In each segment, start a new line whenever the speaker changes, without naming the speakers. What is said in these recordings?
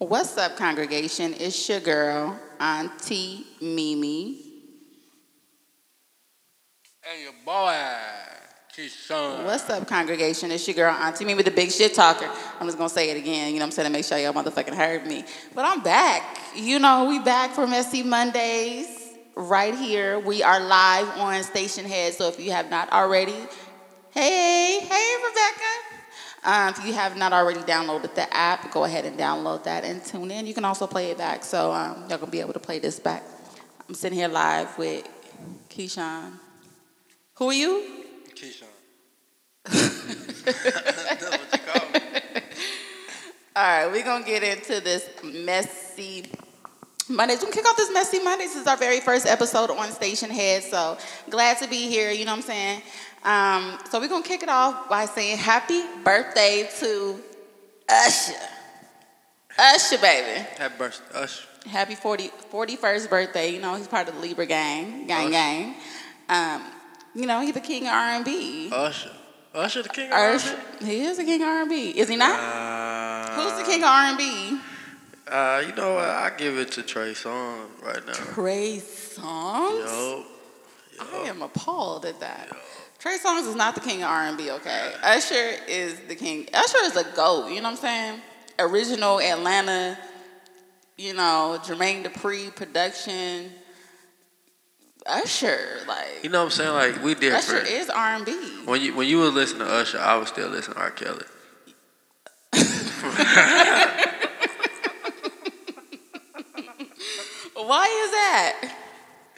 What's up, congregation? It's your girl, Auntie Mimi.
And your boy, Keyshawn.
What's up, congregation? It's your girl, Auntie Mimi, the big shit talker. I'm just gonna say it again, you know what I'm saying, to make sure y'all motherfucking heard me. But I'm back. You know, we back for Messy Mondays right here. We are live on Stationhead, so if you have not already, hey, hey, Rebecca. Um, if you have not already downloaded the app, go ahead and download that and tune in. You can also play it back, so um, y'all gonna be able to play this back. I'm sitting here live with Keyshawn. Who are you?
Keyshawn. That's what you call me.
All right, we're gonna get into this messy Mondays. We can kick off this messy Mondays. This is our very first episode on Stationhead, so glad to be here. You know what I'm saying? Um, so we're gonna kick it off by saying happy birthday to Usher. Usher, baby.
Happy birthday, Usher.
Happy 40, 41st birthday. You know, he's part of the Libra gang, gang,
Usher.
gang. Um, you know, he's the king of R&B.
Usher. Usher the king of
Usher,
R&B?
he is the king of R&B. Is he not?
Uh,
Who's the king of R&B?
Uh, you know what? I give it to Trey Songz right now.
Trey Songz?
Yo.
I am appalled at that. Trey Songz is not the king of R&B, okay? Usher is the king. Usher is a GOAT, you know what I'm saying? Original Atlanta, you know, Jermaine Dupri production. Usher, like,
You know what I'm saying? Like, we different.
Usher is R&B.
When you when you would listen to Usher, I would still listen to R. Kelly.
Why is that?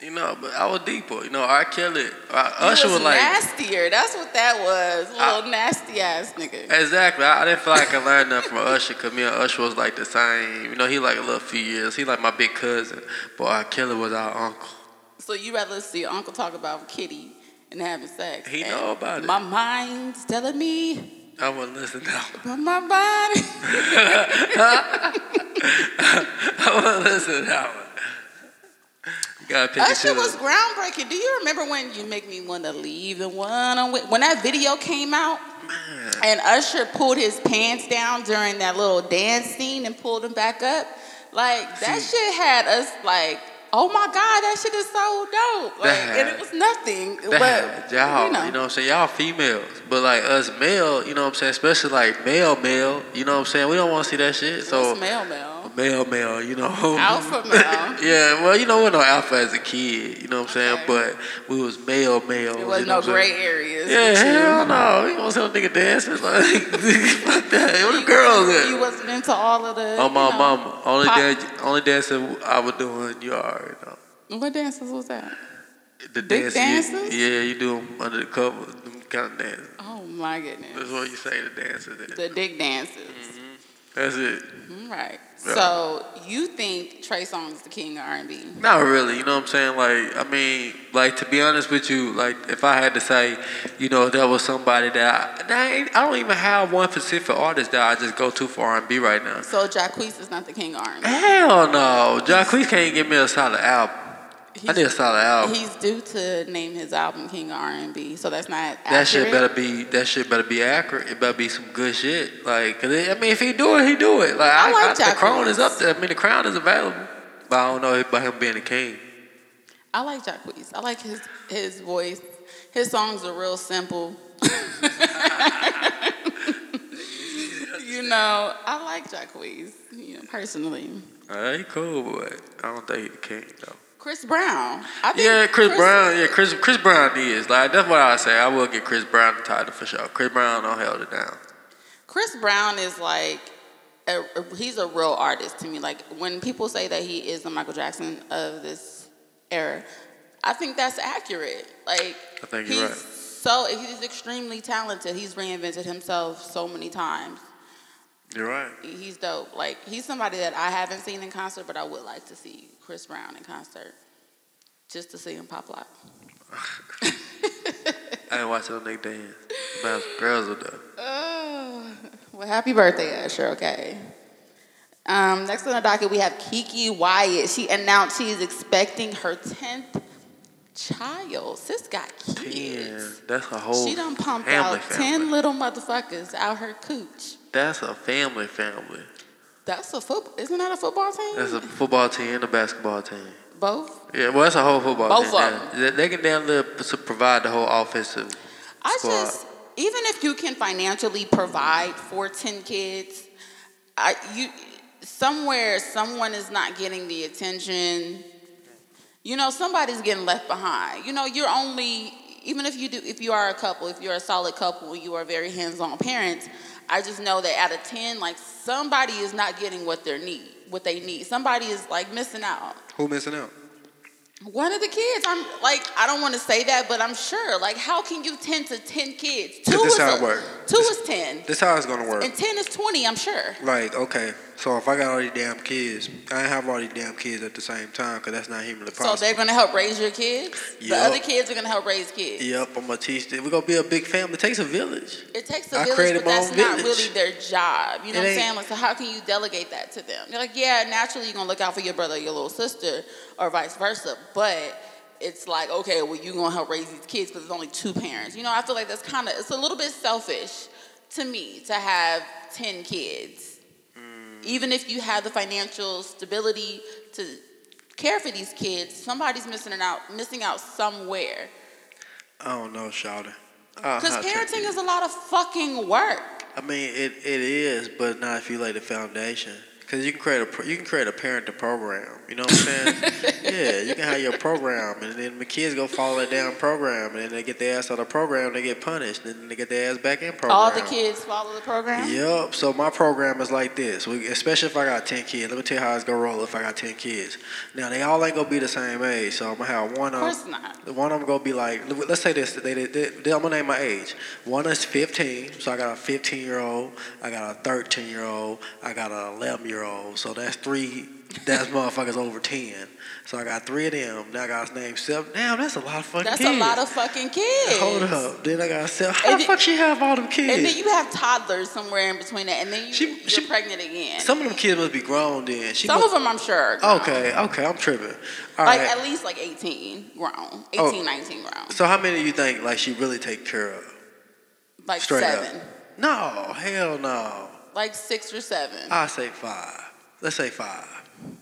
You know, but I was deeper. You know, R. Kelly,
He
Usher
was,
was, like
nastier. That's what that was. A Little nasty ass nigga.
exactly. I, I didn't feel like I learned nothing from Usher because me and Usher was like the same. You know, he like a little few years. He like my big cousin, but R. Kelly was our uncle.
So you rather see your uncle talk about Kitty and having sex?
He know about it.
My mind's telling me,
I wouldn't listen to him.
but my body.
I wouldn't listen to that one. Gotta pick
Usher was groundbreaking. Do you remember when you make me want to leave and one on when that video came out?
Man.
And Usher pulled his pants down during that little dance scene and pulled them back up. Like that
See-
shit had us like, oh my god, that shit is so dope. Like,
That
and it was nothing.
That
but
y'all,
you know,
you know what I'm saying? Y'all females. But like us male, you know what I'm saying? Especially like male male, you know what I'm saying? We don't want to see that shit. So
what's male male?
Male male, you know.
Alpha male.
yeah, well, you know, we're no alpha as a kid, you know what I'm saying?
Okay.
But we was male male.
There was
you know
no gray
saying?
areas.
Yeah, hell no. You gonna see no nigga dancing like fuck that. Where the girls at?
You wasn't into all of the.
Oh, my
you know,
mama. Only
pop-
dance, only dancing I was doing, you already know.
What dances was that?
The
Big
dance
dances?
yeah, you do them under the cover, them kind of dances.
Oh my goodness.
That's what you say the dances.
The dick dances. Mm-hmm.
That's it.
Right.
Yeah.
So you think Trey Songz is the king of R&B?
Not really, you know what I'm saying? Like, I mean, like to be honest with you, like if I had to say, you know, there was somebody that I, that ain't, I don't even have one specific artist that I just go to for R&B right now.
So Jacquees is not the king of R&B.
Hell no, Jacquees can't give me a solid album. I need a solid album.
He's due to name his album King of R&B, so that's not
That shit better be that shit better be accurate. It better be some good shit. Like, 'cause it, I mean, if he do it, he do it. Like,
I
I,
like
I, the crown is up there. I mean, the crown is available, but I don't know about him being the king.
I like Jack Jacquees. I like his his voice. His songs are real simple. you know, I like Jacquees. You know, personally.
Uh, he cool, but I don't think he the king though.
Chris Brown. I think
Yeah, Chris, Brown. Yeah, Chris Chris Brown is like that's what I say. I will get Chris Brown the title for sure. Chris Brown don't held it down.
Chris Brown is like, a, a- he's a real artist to me. Like when people say that he is the Michael Jackson of this era, I think that's accurate. Like
I think
he's
you're right.
so he's extremely talented. He's reinvented himself so many times.
You're right.
He's dope. Like he's somebody that I haven't seen in concert, but I would like to see Chris Brown in concert, just to see him pop lock.
I ain't watching no nigga dance. Some girls are there.
Oh, well, happy birthday, Usher. Okay. Um, next on the docket, we have KeKe Wyatt. She announced she is expecting her tenth child. Sis got
Ten.
kids.
That's a whole
She done pumped out
family.
ten little motherfuckers out her cooch.
That's a family family.
That's a football. Isn't that a football team?
That's a football team and a basketball team.
Both.
Yeah, well, that's a whole football team.
Both
team.
of
yeah. They, they can damn near provide the whole offensive
I
squad.
just even if you can financially provide for ten kids, I you somewhere someone is not getting the attention. You know, somebody's getting left behind. You know, you're only even if you do if you are a couple, if you're a solid couple, you are very hands-on parents. I just know that out of ten, like somebody is not getting what they need, what they need. Somebody is like missing out.
Who missing out?
One of the kids, I'm like, I don't want to say that, but I'm sure. Like, how can you tend to ten kids? Two
this
is
how
a-
it work.
Two
This-
is ten,
This how it's gonna work.
and ten is twenty. I'm sure.
Like, okay, so if I got all these damn kids, I ain't have all these damn kids at the same time because that's not humanly possible.
So they're gonna help raise your kids. The other kids are gonna help raise kids.
Yep, I'm gonna teach them. We're gonna be a big family. It takes a village.
It takes a
I
village,
created
but that's not
village.
really their job. You know
It
what I'm saying? Like, so how can you delegate that to them? You're like, yeah, naturally you're gonna look out for your brother your little sister, or vice versa. But it's like, okay, well, you're gonna help raise these kids because there's only two parents. You know, I feel like that's kind of it's a little bit selfish to me to have ten kids. Even if you have the financial stability to care for these kids. Somebody's missing out, missing out somewhere.
I don't know, Shawty.
Because parenting is a lot of fucking work.
I mean, it, it is, but not if you lay the foundation. Because you can create a you can create a parenting program. You know what I'm saying? yeah, you can have your program, and then the kids go follow that damn program, and then they get their ass out of the program, they get punished, and then they get their ass back in program.
All the kids follow the program.
Yep. So my program is like this. We, especially if I got ten kids. Let me tell you how it's gonna roll. If I got ten kids, now they all ain't gonna be the same age. So I'm gonna have one
Of
of
course not.
one of them gonna be like. Let's say this. They, they, they, I'm gonna name my age. One is 15. So I got a 15 year old. I got a 13 year old. I got an 11 year old. So that's three. That's motherfuckers over 10. So I got three of them. Now I got name seven. Damn, that's a lot of fucking kids.
That's
kids.
a lot of fucking kids.
Hold up. Then I got seven. How
And
the
then-
fuck she have all them kids?
And then you have toddlers somewhere in between that, and then you,
She-
you're
she-
pregnant again.
Some of them kids must be grown then. She
Some
must,
of them, I'm sure. are grown.
Okay, okay, I'm tripping. All
like
right.
at least like 18 grown, 18,
Oh.
19 grown,
so how many do you think like she really take care of?
like
Straight
seven,
up. No, hell no.
like six or seven.
I say five. Let's say five.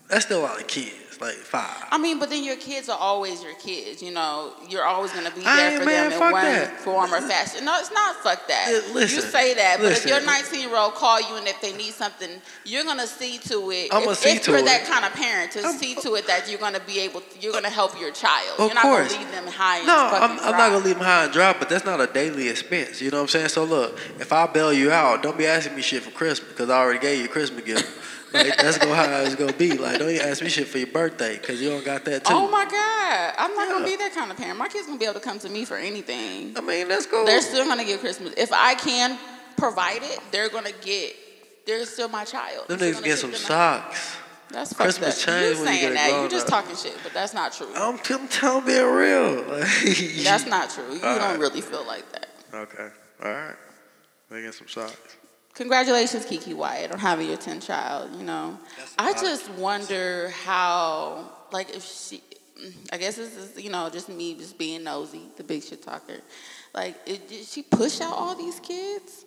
That's still a lot of kids. Like five.
I mean, but then your kids are always your kids. You know, you're always gonna be there for
man,
them in one
that.
form or fashion. No, it's not. Fuck that.
Listen,
you say that, but if your 19 year old call you and if they need something, you're gonna see to it.
I'ma see
if
to
you're
it.
that kind of parent, to
I'm-
see to it that you're gonna be able, you're gonna help your child.
Of
you're not
course.
gonna leave them high. And
No, I'm, I'm not gonna leave them high and dry, but that's not a daily expense. You know what I'm saying? So look, if I bail you out, don't be asking me shit for Christmas because I already gave you a Christmas gift. Like that's gonna how it's gonna be. Like don't even ask me shit for your birthday because you don't got that too.
Oh my God, I'm not gonna be that kind of parent. My kids gonna be able to come to me for anything.
I mean, let's go.
They're still gonna get Christmas. If I can provide it, they're gonna get. They're still my child.
them niggas get some socks.
That's
Christmas
up.
change
You
when you
saying
get
that? You
grown
just
up.
talking shit, but that's not true.
I'm, I'm telling being real.
That's not true. You
All
don't
right.
really feel like that.
Okay. All right. They get some socks.
Congratulations, KeKe Wyatt, on having your 10th child. You know, I
a
just wonder how, like, if she, I guess this is, you know, just me just being nosy, the big shit talker. Like, it, did she push out all these kids?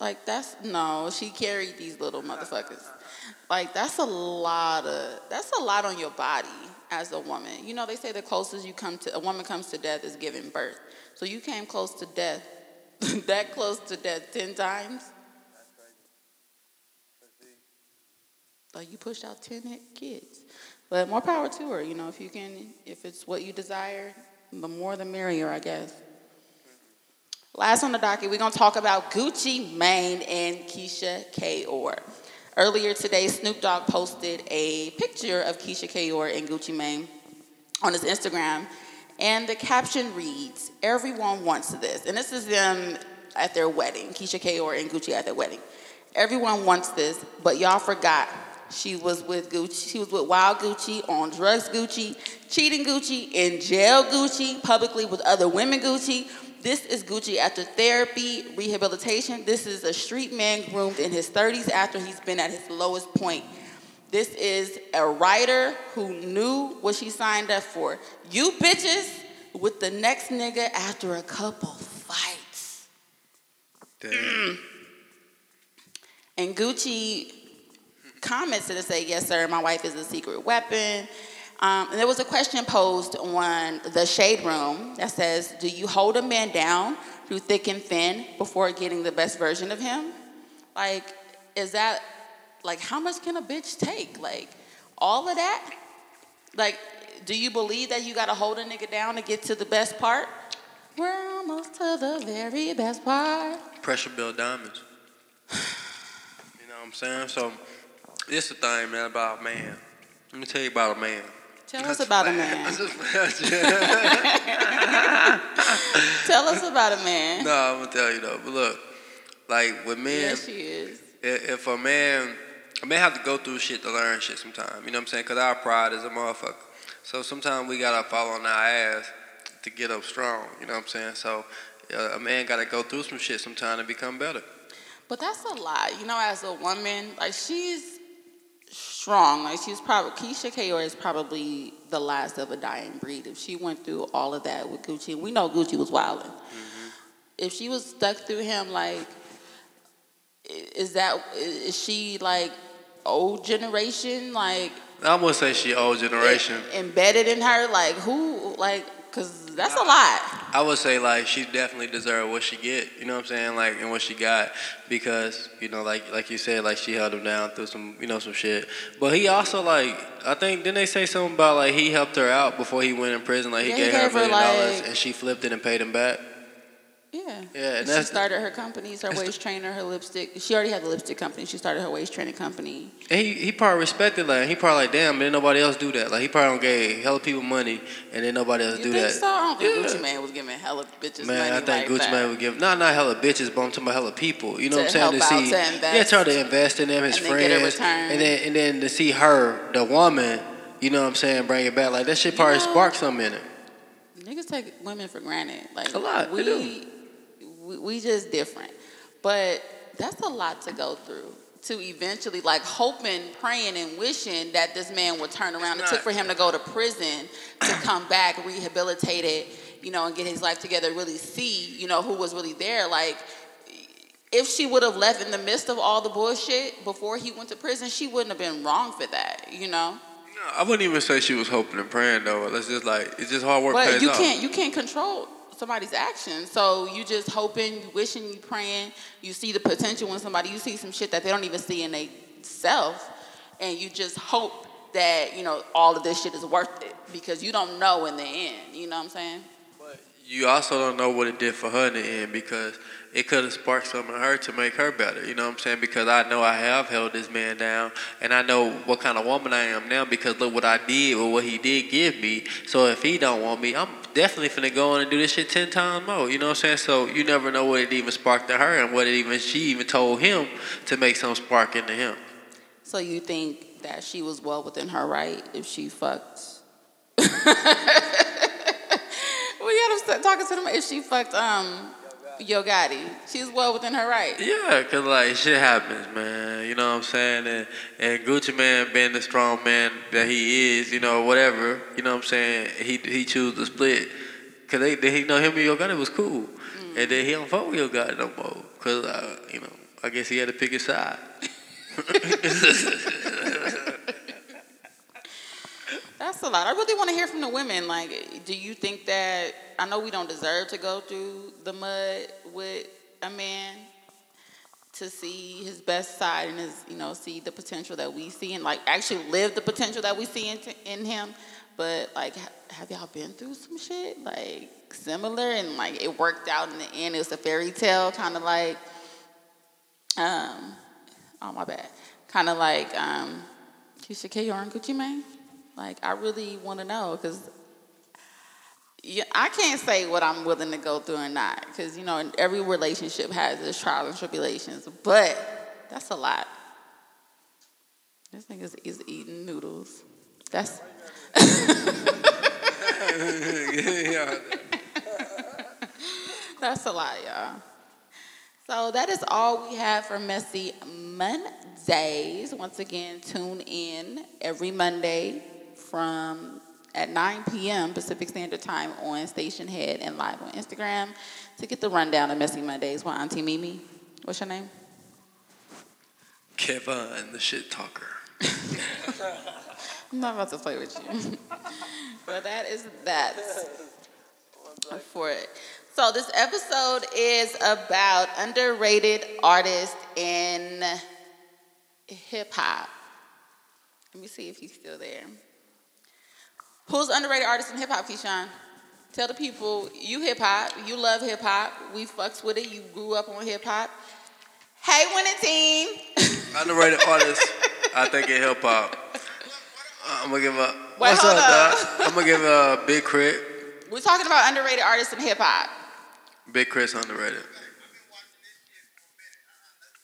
Like, that's, no, she carried these little motherfuckers. Like, that's a lot of, that's a lot on your body as a woman. You know, they say the closest you come to, a woman comes to death is giving birth. So you came close to death, that close to death 10 times? Like you pushed out 10 kids. But more power to her, you know, if you can, if it's what you desire, the more the merrier, I guess. Last on the docket, we're going to talk about Gucci Mane and Keyshia Ka'oir. Earlier today, Snoop Dogg posted a picture of Keyshia Ka'oir and Gucci Mane on his Instagram, and the caption reads, Everyone wants this. And this is them at their wedding, Keyshia Ka'oir and Gucci at their wedding. Everyone wants this, but y'all forgot she was with Gucci. She was with Wild Gucci, on drugs Gucci, cheating Gucci, in jail Gucci, publicly with other women Gucci. This is Gucci after therapy, rehabilitation. This is a street man groomed in his 30s after he's been at his lowest point. This is a writer who knew what she signed up for. You bitches with the next nigga after a couple fights.
Damn.
And Gucci commented to say, "Yes, sir. My wife is a secret weapon." Um, and there was a question posed on the shade room that says, "Do you hold a man down through thick and thin before getting the best version of him?" Like, is that like how much can a bitch take? Like, all of that? Like, do you believe that you gotta hold a nigga down to get to the best part? We're almost to the very best part.
Pressure build diamonds. you know what I'm saying? So this the thing, man, about a man. Let me tell you about a man.
Tell us about a man. Tell us about a man.
no, I'm gonna tell you though. But look, like with men,
Yes, she is.
if, if a man, a man have to go through shit to learn shit sometimes. You know what I'm saying? Cause our pride is a motherfucker. So sometimes we gotta fall on our ass to get up strong. You know what I'm saying? So uh, a man gotta go through some shit sometime to become better.
But that's a lot. You know, as a woman, like she's strong. Like she's probably Keyshia Ka'oir is probably the last of a dying breed. If she went through all of that with Gucci, we know Gucci was wilding. If she was stuck through him, like, is that is she like old generation? Like
I'm gonna say she old generation.
em- embedded in her? Like who? Like, cause that's a lot.
I would say like she definitely deserved what she get. You know what I'm saying? Like and what she got because you know like like you said like she held him down through some you know some shit. But he also like I think didn't they say something about like he helped her out before he went in prison? Like he
Yeah, he
gave her a million dollars and she flipped it and paid him back.
Yeah.
Yeah, and
she started her companies, her
that's the-
waist trainer, her lipstick. She already had the lipstick company. She started her waist training company.
And he he probably respected that. He probably like damn, man, nobody else do that. Like he probably don't gave hella people money and then nobody else
You
do
think
that.
so? I don't think
Yeah.
Gucci Mane was giving hella bitches
Man,
money Man,
I think
like
Gucci
that.
Man would give not not hella bitches, but I'm talking about hella people. You know
To
what I'm saying?
help out,
see,
to
yeah,
invest.
try to invest in them, his
And then get a
friends, and then and then to see her, the woman, you know what I'm saying, bring it back like that shit probably
You know-
sparked something in it.
Niggas take women for granted. Like
A lot,
We,
do.
We we just different. But that's a lot to go through. To eventually like hoping, praying, and wishing that this man would turn around. It took for him to go to prison to come back, rehabilitated, you know, and get his life together, really see, you know, who was really there. Like if she would have left in the midst of all the bullshit before he went to prison, she wouldn't have been wrong for that, you know.
No, I wouldn't even say she was hoping and praying though. Let's just like it's just hard work
But you
off.
can't you can't control somebody's actions. So you just hoping, wishing, praying. You see the potential in somebody. You see some shit that they don't even see in themselves, and you just hope that you know all of this shit is worth it because you don't know in the end. You know what I'm saying?
But you also don't know what it did for her in the end because it could have sparked something in her to make her better. You know what I'm saying? Because I know I have held this man down and I know what kind of woman I am now because look what I did or what he did give me. So if he don't want me, I'm definitely finna go on and do this shit ten times more. You know what I'm saying? So you never know what it even sparked in her and what it even she even told him to make some spark into him.
So you think that she was well within her right if she fucked? you gotta start talking to them if she fucked um Yo Gotti. She's well within her right.
Yeah, cause like shit happens, man. You know what I'm saying? And and Gucci Mane being the strong man that he is, you know, whatever. You know what I'm saying? He he chose to split, cause they, they he know him and Yo Gotti was cool, and then he don't fuck with Yo Gotti no more, cause uh, you know I guess he had to pick his side.
That's a lot. I really want to hear from the women. Like, do you think that I know we don't deserve to go through the mud with a man to see his best side and his, you know, see the potential that we see and like actually live the potential that we see in, in him. But like, ha- have y'all been through some shit like similar and like it worked out in the end? It was a fairy tale, kind of like, um, oh my bad, kind of like um, Keyshia Ka'oir and Gucci Mane. Like, I really want to know because yeah, I can't say what I'm willing to go through or not because, you know, every relationship has its trials and tribulations, but that's a lot. This nigga is, is eating noodles. That's. That's a lot, y'all. So that is all we have for Messy Mondays. Once again, tune in every Monday from at 9 p.m. Pacific Standard Time on Stationhead and live on Instagram to get the rundown of Messy Mondays with Auntie Mimi. What's your name?
Kevin, the shit talker.
I'm not about to play with you. but that is that for it. So this episode is about underrated artists in hip hop. Let me see if he's still there. Who's underrated artist in hip hop, Keyshawn? Tell the people you hip hop, you love hip hop, we fucks with it, you grew up on hip hop. Hey, winning team.
Underrated artist, I think in hip hop. Uh, I'm gonna give a.
Wait,
what's up,
up.
Doc? I'm gonna give a Big Crit.
We're talking about underrated artists in hip hop.
Big K.R.I.T.'s underrated.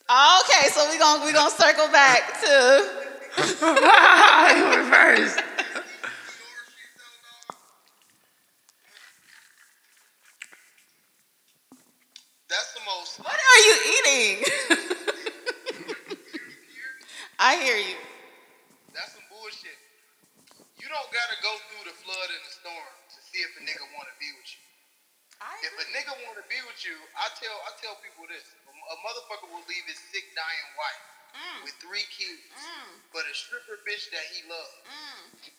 Okay, so we're gonna we gonna circle back to
First.
That's the most.
what are you eating? I hear you.
That's some bullshit. You don't gotta go through the flood and the storm to see if a nigga want to be with you. If a nigga want to be with you, I tell I tell people this: a, a motherfucker will leave his sick, dying wife mm. with three kids mm. for the stripper bitch that he loves. Mm.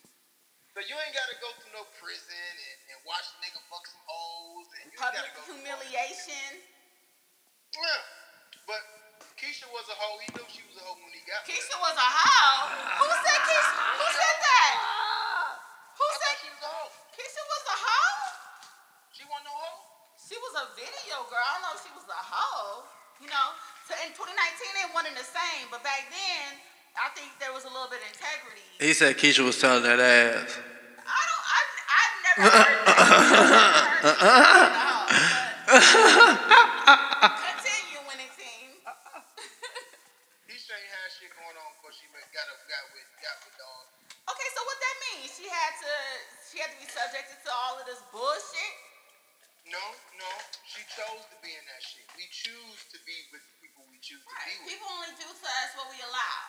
So you ain't gotta go through no prison and, and watch a nigga fuck some hoes, and you
Public
gotta go through
humiliation.
Yeah, but Keisha was a hoe. He knew she was a hoe when he got with her.
Keisha was a hoe. Who said Keisha? Who said that? Who
I
said
she was a hoe.
Keisha was a hoe?
She wasn't no hoe.
She was a video girl. I don't know if she was a hoe. You know, so in 2019 they wasn't in the same, but back then I think there was a little bit of integrity.
He said Keisha was telling that ass.
I don't. I've, I've never heard that. I've never heard that. No, but Continue, winning team.
Keisha ain't had shit going on before she met- got up, got with, got with dog.
Okay, so what that means? She had to. She had to be subjected to all of this bullshit.
No, no, she chose to be in that shit. We choose to be with the people we choose to
Right.
be with.
People only do to us what we allow.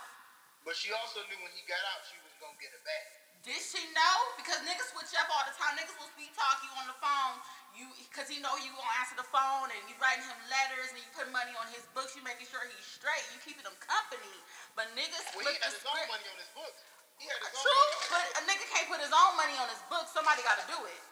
But she also knew when he got out, she was gonna get it back.
Did she know? Because niggas switch up all the time. Niggas will speed talk you on the phone. You, cause he know you gonna answer the phone, and you writing him letters, and you put money on his books. You making sure he's straight. You keeping him company. But niggas
he had
the
his own money on his books. He had his own
True, but a nigga can't put his own money on his book. Somebody got to do it.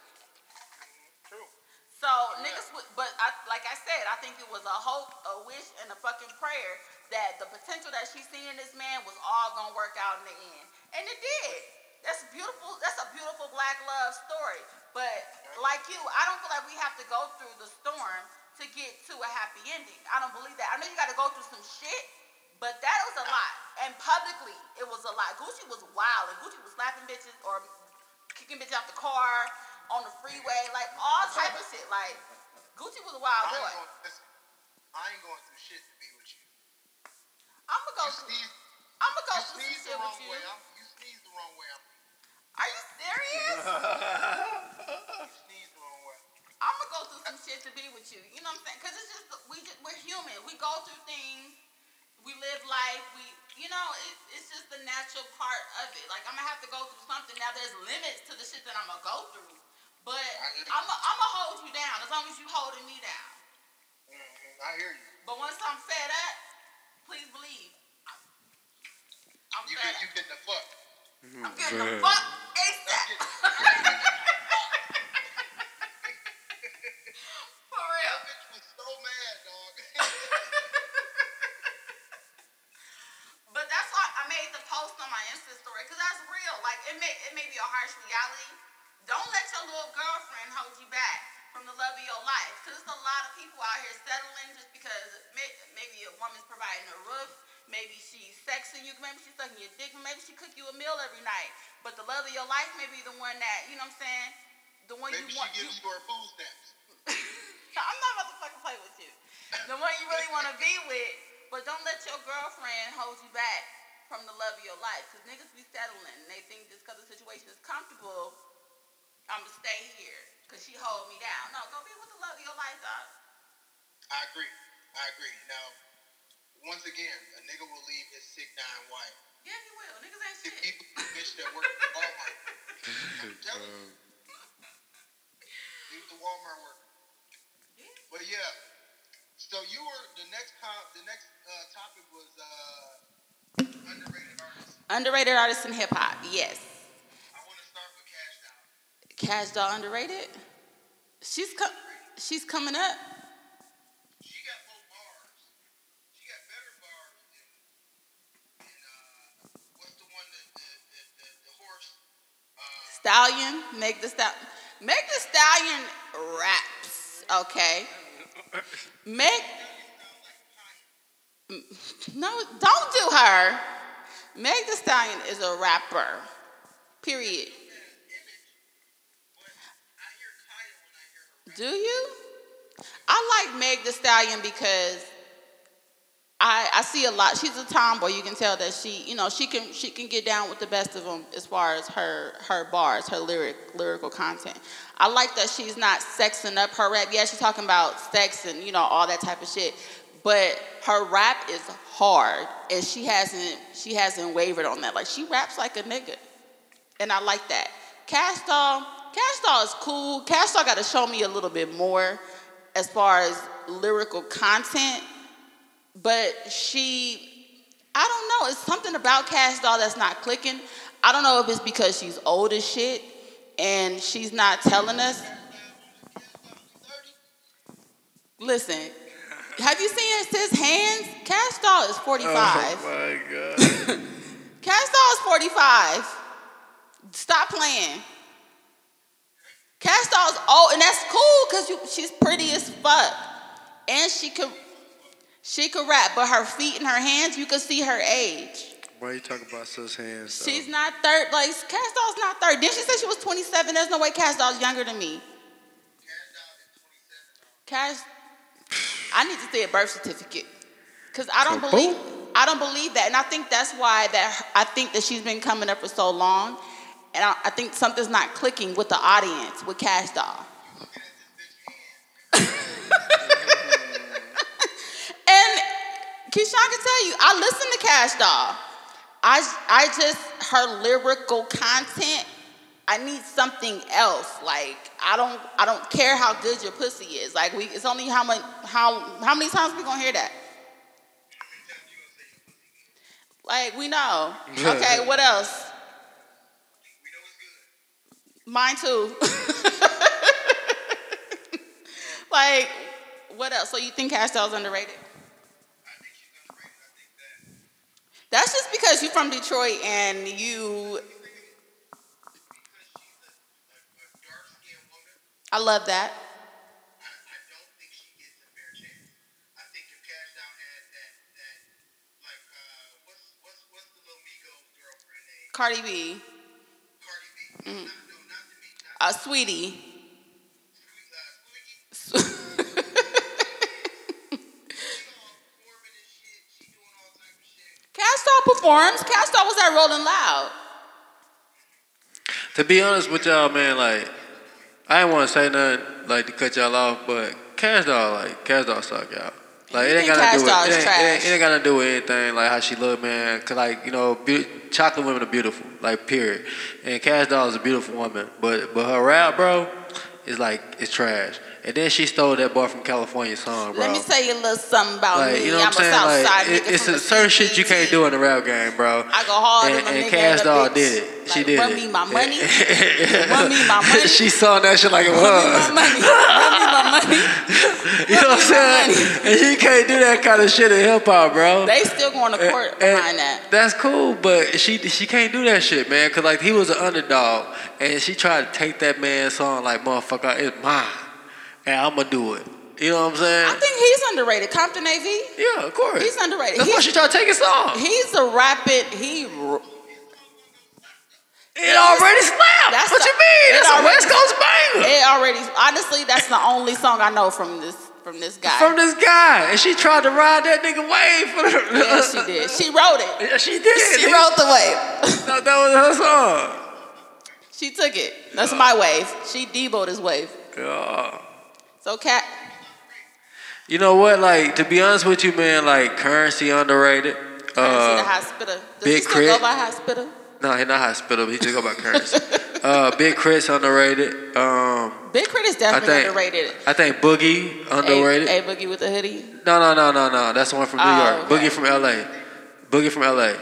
True.
So niggas, would, but I, like I said, I think it was a hope, a wish, and a fucking prayer that the potential that she seen in this man was all gonna work out in the end, and it did. That's beautiful. That's a beautiful black love story. But like you, I don't feel like we have to go through the storm to get to a happy ending. I don't believe that. I know you got to go through some shit, but that was a lot. And publicly, it was a lot. Gucci was wild, and Gucci was slapping bitches or kicking bitches out the car on the freeway, like all type of shit. Like Gucci was a wild
I
boy.
I ain't going through shit to be with you.
I'm gonna go.
You
Through,
sneeze,
I'm gonna go
you
through some
sneeze the
shit
wrong
with you.
way. I'm, you sneeze the wrong way. I'm,
Are you serious?
you sneeze the wrong way.
I'm gonna go through some shit to be with you. You know what I'm saying? Cause it's just we just, we're human. We go through things. We live life. We you know it, it's just the natural part of it. Like I'm gonna have to go through something. Now there's limits to the shit that I'm gonna go through. But I'm gonna I'm gonna hold you down as long as you're holding me down.
hmm I hear you.
But once I'm fed up, please believe. I'm
You
fed
get, you
up.
getting the fuck.
I'm getting the fuck ASAP.
Walmart worker.
Yeah.
But yeah, so you were the next com- the next uh, topic was uh,
Underrated artist in hip hop. Yes.
I want to start with Kash Doll.
Kash Doll underrated. She's com- she's coming up.
She got more bars. She got better bars than, than uh, what's the one that the, the, the, the horse? Uh,
Stallion, make the Stallion. Meg the Stallion raps. Okay. Meg. No, don't do her. Meg the Stallion is a rapper. Period. Do you? I like Meg the Stallion because I, I see a lot. She's a tomboy. You can tell that she, you know, she can she can get down with the best of them as far as her her bars, her lyric lyrical content. I like that she's not sexing up her rap. Yeah, she's talking about sex and you know all that type of shit, but her rap is hard, and she hasn't she hasn't wavered on that. Like she raps like a nigga, and I like that. Kash Doll is cool. Cash Doll got to show me a little bit more as far as lyrical content but she I don't know. It's something about Kash Doll that's not clicking. I don't know if it's because she's old as shit and she's not telling us. Listen, have you seen his hands? Kash Doll is 45.
Oh my god.
Kash Doll is 45. Stop playing. Cash is old, and that's cool because she's pretty as fuck. And she could she could rap, but her feet and her hands, you could see her age.
Why you talking about sis hands? though?
She's not third. Like Kash Doll's not third. Didn't she say she was 27? There's no way Kash Doll's younger than me. Cash, I need to see a birth certificate because I don't
Kaboom.
believe I don't believe that, and I think that's why that I think that she's been coming up for so long, and I, I think something's not clicking with the audience with Kash Doll. Keyshawn can tell you, I listen to Kash Doll. I, I just, her lyrical content, I need something else. Like, I don't, I don't care how good your pussy is. Like, we, it's only how much, how, how many times we gonna hear that? Like, we know. Okay, what else? Mine too. like, what else? So you think Kash Doll's underrated? That's just because you're from Detroit and you. I love that.
I don't think she gets a fair shit.
Performs. Kash Doll was at Rolling Loud.
To be honest with y'all, man, like I didn't want to say nothing like to cut y'all off, but Kash Doll, like Kash Doll suck y'all. Like it ain't
think
got
Cash
to do with it ain't, it, ain't, it ain't got to do with anything like how she look, man. Cause like you know, be- chocolate women are beautiful, like period. And Kash Doll is a beautiful woman, but but her rap, bro, is like it's trash. And then she stole that boy from California song, bro.
Let me tell you a little something about
Like,
me.
you know what
I'm
saying?
South
Like, it- it's a certain shit you can't do in the rap game, bro.
I go hard
and, and
Kash
Doll did it. She
Like,
did
run
it.
me my money. Run me my money.
she saw that shit like it
Run me
was.
my money. Run me my money.
You know what I'm saying? And you can't do that kind of shit in hip hop, bro.
They still going to court
and
behind that.
That's cool, but she she can't do that shit, man. Cause like he was an underdog, and she tried to take that man's song like motherfucker, it's mine, and I'ma do it. You know what I'm saying?
I think he's underrated. Compton AV.
yeah, of course.
He's underrated.
That's why
He's,
she tried to take his song.
he's a rapid. He.
It already slapped.
That's
what
the-
you mean? That's a
already-
West Coast banger
It already. Honestly, that's the only song I know from this from this guy.
from this guy, and she tried to ride that nigga wave for the.
yeah, she did. She wrote it.
Yeah, she did.
She wrote the wave.
That, that was her song.
she took it. That's my wave. She deboed his wave.
Yeah.
So cat.
You know what? Like to be honest with you, man, like Curren$y underrated.
Curren$y the
Uh,
hospital. Does
Big
he still
Crit.
go by hospital?
no, he not hospital. He just go by Curren$y. uh, Big Chris underrated. Um,
Big K.R.I.T. is definitely
think-
underrated.
I think Boogie underrated.
A, a boogie with the hoodie.
No, no, no, no, no. That's the one from New
Oh,
York.
okay.
Boogie from L.A. Boogie from L.A.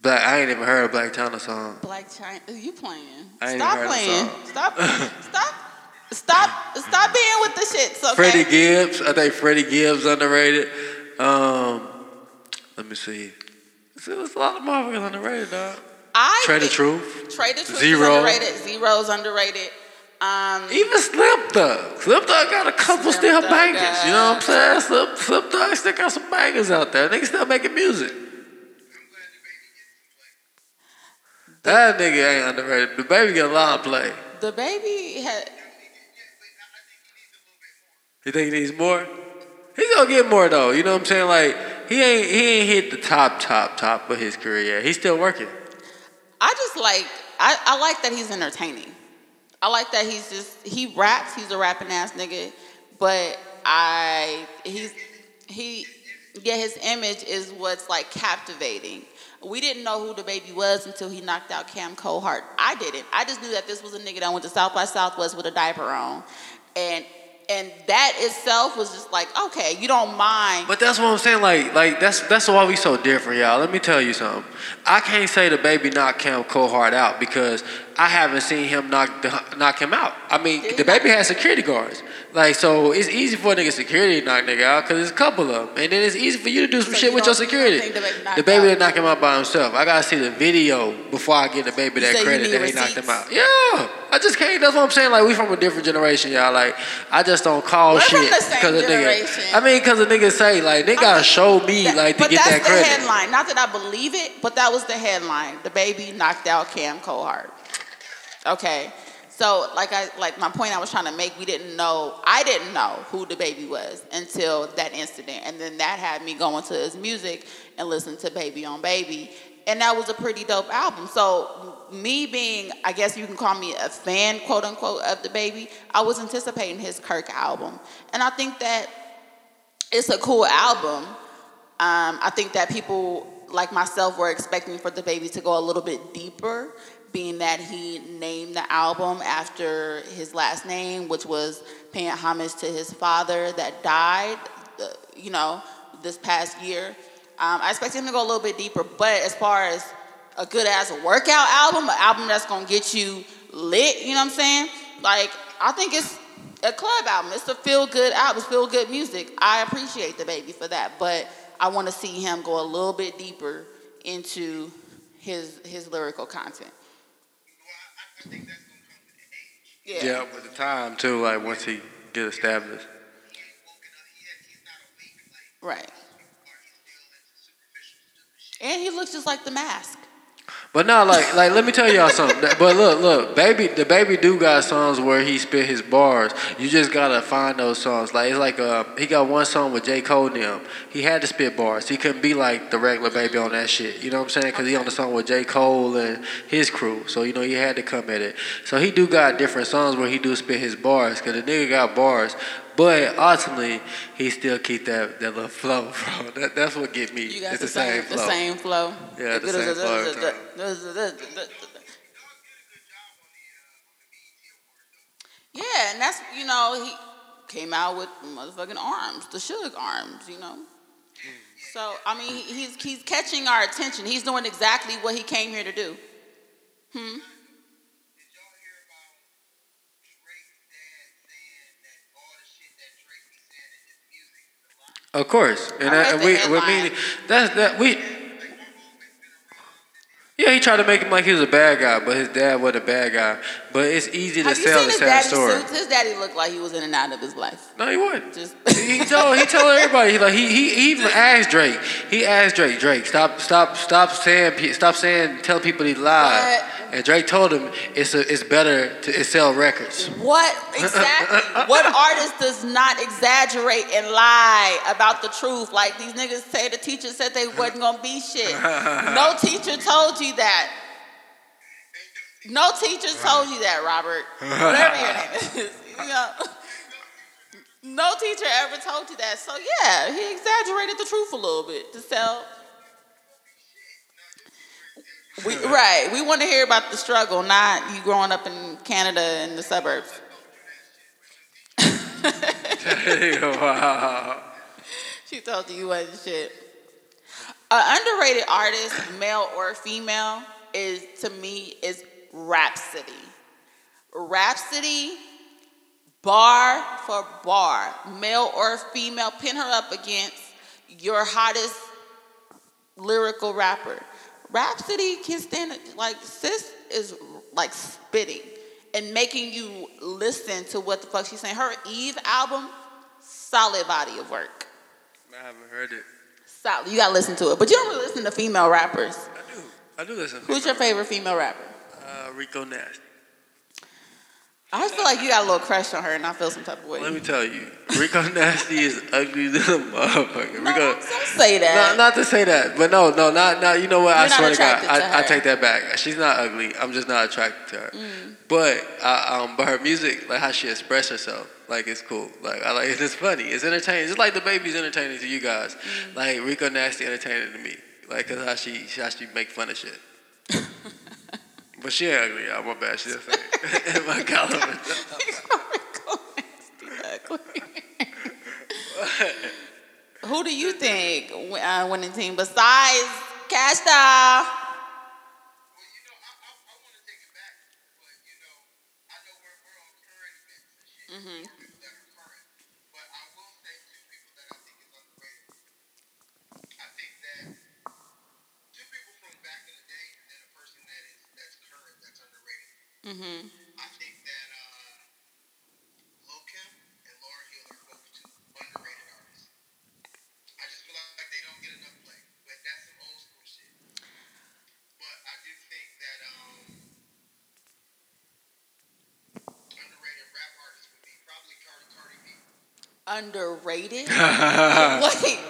Black. I ain't even heard a Blac Chyna song.
Blac Chyna, you playing?
I ain't
Stop
even heard the
playing.
song.
Stop. stop. Stop. Stop being with the shits. Okay.
Freddie Gibbs. I think Freddie Gibbs underrated. Um, let me see. There's a lot of motherfuckers underrated, dog.
I
Trae
tha
Truth.
Trae tha Truth
Z-Ro.
is underrated. Z-Ro's underrated. Um,
Even Slim Thug. Slim Thug got a couple
Slim
still
Thug
bangers.
got-
You know what I'm saying? Slim, Slim Thug still got some bangers out there. Niggas still making music. I'm glad the baby gets some. That nigga ain't underrated. DaBaby get a lot of play.
DaBaby had.
You think he needs more? He's gonna get more though. You know what I'm saying? Like he ain't he ain't hit the top top top of his career yet. He's still working.
I just like. I, I like that he's entertaining. I like that he's just he raps. He's a rapping ass nigga, but I he's he yeah his image is what's like captivating. We didn't know who DaBaby was until he knocked out Cam Coldheart. I didn't. I just knew that this was a nigga that went to South by Southwest with a diaper on, and and that itself was just like okay, you don't mind.
But that's what I'm saying. Like, like that's that's why we so different, y'all. Let me tell you something. I can't say DaBaby knocked Cam Coldheart out because I haven't seen him knock the, knock him out. I mean,
DaBaby
has security guards. Like, so it's easy for a nigga security to knock nigga out because there's a couple of them, and then it's easy for you to do some
So
shit with your security.
DaBaby The baby
didn't knock him out by himself. I gotta see the video before I give DaBaby
You
that credit that he knocked him out. Yeah, I just can't. That's what I'm saying. Like, we from a different generation, y'all. Like, I just don't call
We're
shit because a nigga. I mean, because a nigga say like they gotta show me
That-
like to
but
get
that's
that credit.
the headline. Not that I believe it, but that was the headline. DaBaby knocked out Cam Coldheart. Okay. So like I like my point I was trying to make, we didn't know I didn't know who DaBaby was until that incident. And then that had me going to his music and listen to Baby on Baby. And that was a pretty dope album. So me being, I guess you can call me a fan, quote unquote, of DaBaby, I was anticipating his Kirk album. And I think that it's a cool album. Um, I think that people like myself were expecting for DaBaby to go a little bit deeper, being that he named the album after his last name, which was paying homage to his father that died, uh, you know, this past year. Um, I expected him to go a little bit deeper, but as far as a good ass workout album, an album that's gonna get you lit, you know what I'm saying? Like, I think it's a club album. It's a feel good album, feel good music. I appreciate DaBaby for that, but I want to see him go a little bit deeper into his his lyrical content.
Well, I, I think that's gonna come with the age.
Yeah.
Yeah, with the time too. Like once he get established.
He ain't woken up. He ain't, he's not awake like
Right.
people are. He's still into superficial, stupid shit.
And he looks just like the mask.
But no, like, like let me tell y'all something. But look, look, baby, DaBaby do got songs where he spit his bars. You just gotta find those songs. Like it's like uh, he got one song with J Cole them. He had to spit bars. He couldn't be like the regular baby on that shit. You know what I'm saying? Because he on the song with J Cole and his crew. So you know he had to come at it. So he do got different songs where he do spit his bars. Cause the nigga got bars. But ultimately, he still keep that, that little flow, bro. That, that's what get me.
You got
it's
the,
the same,
the
flow.
same flow.
Yeah, the same flow.
Yeah, and that's you know he came out with motherfucking arms, the Suge arms, you know. So I mean he's he's catching our attention. He's doing exactly what he came here to do. Hmm.
Of course, and
I read
that,
the
we, we mean that's that we. Yeah, he tried to make him like he was a bad guy, but his dad wasn't a bad guy. But it's easy to
Have you
sell
seen
the
his
sad
daddy
story.
suits? His daddy looked like he was in and out of his life.
No, he wasn't.
Just
He told he told everybody he like he, he he even asked Drake. He asked Drake, Drake, stop stop stop saying pe- stop saying tell people he lied. And Drake told him it's a, it's better to it sell records.
What exactly? what artist does not exaggerate and lie about the truth? Like these niggas say the teacher said they wasn't gonna be shit. No teacher told you that. No teacher told you that, Robert. Whatever your name is. You know. No teacher ever told you that. So yeah, he exaggerated the truth a little bit to sell. We, right. We want to hear about the struggle, not you growing up in Canada in the suburbs.
wow.
She told you you wasn't shit. An underrated artist, male or female, is to me is Rapsody. Rhapsody, bar for bar, male or female, pin her up against your hottest lyrical rapper. Rapsody can stand it. Like sis is like spitting and making you listen to what the fuck she's saying. Her Eve album, solid body of work.
I haven't heard it.
Solid. You gotta listen to it, but you don't really listen to female rappers.
I do. I do listen.
Who's your favorite female rapper?
Rico Nasty.
I feel like you got a little crush on her, and I feel some type of way.
Let me tell you, Rico Nasty is ugly than a motherfucker.
no,
Rico,
don't, say that.
No, not to say that, but no, no, not, not. You know what?
You're
I swear to God,
to
I, I take that back. She's not ugly. I'm just not attracted to her.
Mm.
But I, um, but her music, like how she expresses herself, like it's cool. Like I like. It's funny. It's entertaining. Just like DaBaby's entertaining to you guys.
Mm.
Like Rico Nasty entertaining to me. Like cause how she how she make fun of shit. but she ugly. I'm my bad. She just ain't. my God.
Who do you think uh, winning team besides Kash Doll?
Well,
Mm-hmm.
I think that uh, Lil Kim and Lauryn Hill are both two underrated artists. I just feel like they don't get enough play, but that's some old school shit. But I do think that um, underrated rap artists would be probably Cardi Cardi B.
Underrated? Wait,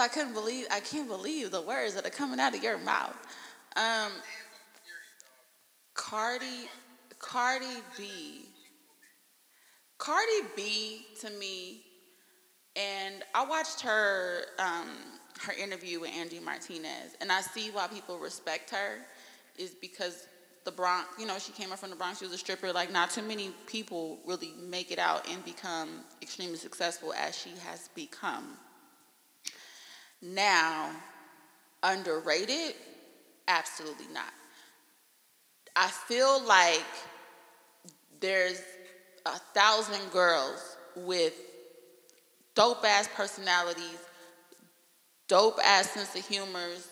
I
couldn't believe I can't believe the words that are coming out of your mouth. Um, Cardi, Cardi B, Cardi B to me, and I watched her um, her interview with Angie Martinez, and I see why people respect her is because the Bronx, you know, she came up from the Bronx. She was a stripper. Like, not too many people really make it out and become extremely successful as she has become. Now, underrated? Absolutely not. I feel like there's a thousand girls with dope ass personalities, dope ass sense of humors,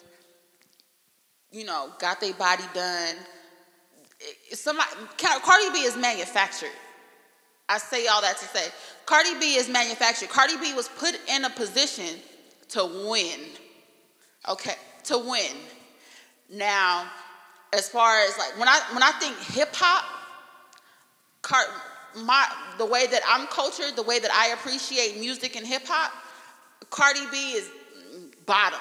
you know, got their body done. Somebody, Cardi B is manufactured. I say all that to say, Cardi B is manufactured. Cardi B was put in a position to win. Okay, to win. Now, as far as like when I when I think hip hop, my the way that I'm cultured, the way that I appreciate music and hip hop, Cardi B is bottom.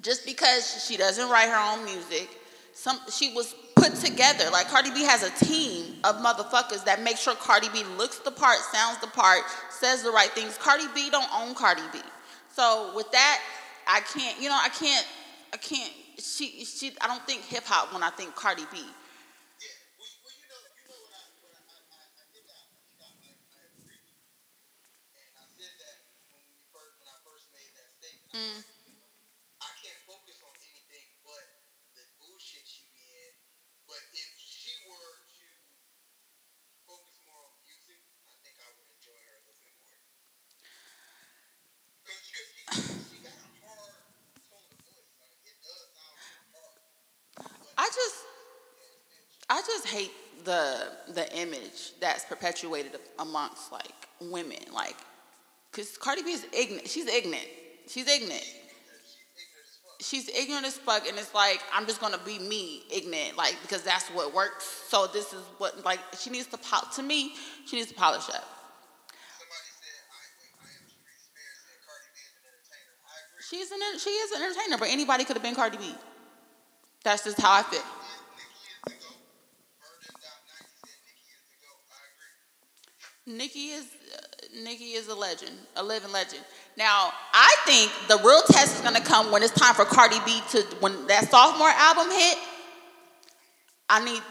Just because she doesn't write her own music, some she was put together. Like Cardi B has a team of motherfuckers that make sure Cardi B looks the part, sounds the part, says the right things. Cardi B don't own Cardi B. So with that, I can't, you know, I can't, I can't, she, she, I don't think hip hop when I think Cardi B.
Mm.
Hate the the image that's perpetuated amongst like women, like, cause Cardi B is ignorant. She's ignorant. She's ignorant. She's ignorant as fuck, and it's like I'm just gonna be me, ignorant, like because that's what works. So this is what like she needs to pop. To me, she needs to polish up.
Somebody said, I, wait, I am Sharice Spears said Cardi B is an entertainer. I agree.
She's an she is an entertainer, but anybody could have been Cardi B. That's just how I feel.
Nikki is
uh, Nikki is a legend, a living legend. Now, I think the real test is gonna come when it's time for Cardi B to when that sophomore album hit. I need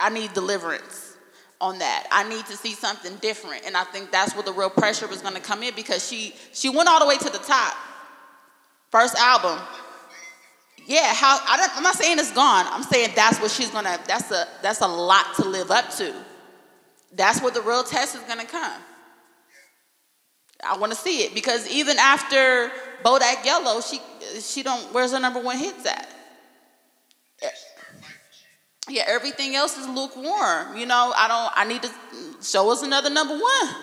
I need deliverance on that. I need to see something different, and I think that's where the real pressure was gonna come in because she she went all the way to the top. First album. Yeah, how I I'm not saying it's gone. I'm saying that's what she's gonna. That's a that's a lot to live up to. That's where the real test is gonna come. I want to see it because even after Bodak Yellow, she she don't. Where's her number one hits at? Yeah, everything else is lukewarm. You know, I don't. I need to show us another number one.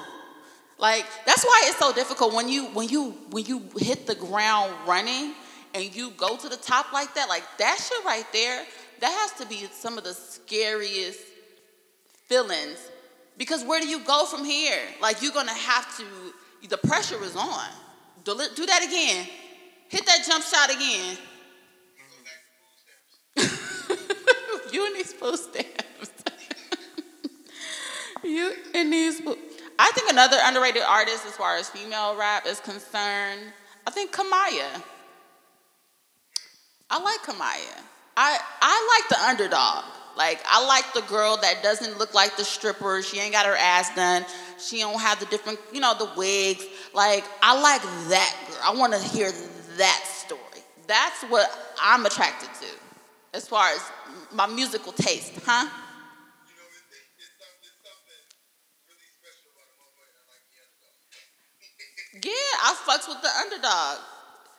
Like that's why it's so difficult when you when you when you hit the ground running and you go to the top like that. Like that shit right there. That has to be some of the scariest feelings because where do you go from here? Like you're gonna have to. The pressure is on. Do, do that again. Hit that jump shot again. you these food stamps. you and these. I think another underrated artist as far as female rap is concerned. I think Kamaiyah. I like Kamaiyah. I I like the underdog. Like I like the girl that doesn't look like the stripper. She ain't got her ass done. She don't have the different, you know, the wigs. Like I like that girl. I want to hear that story. That's what I'm attracted to, as far as my musical taste, huh? Yeah, I fucks with the underdog.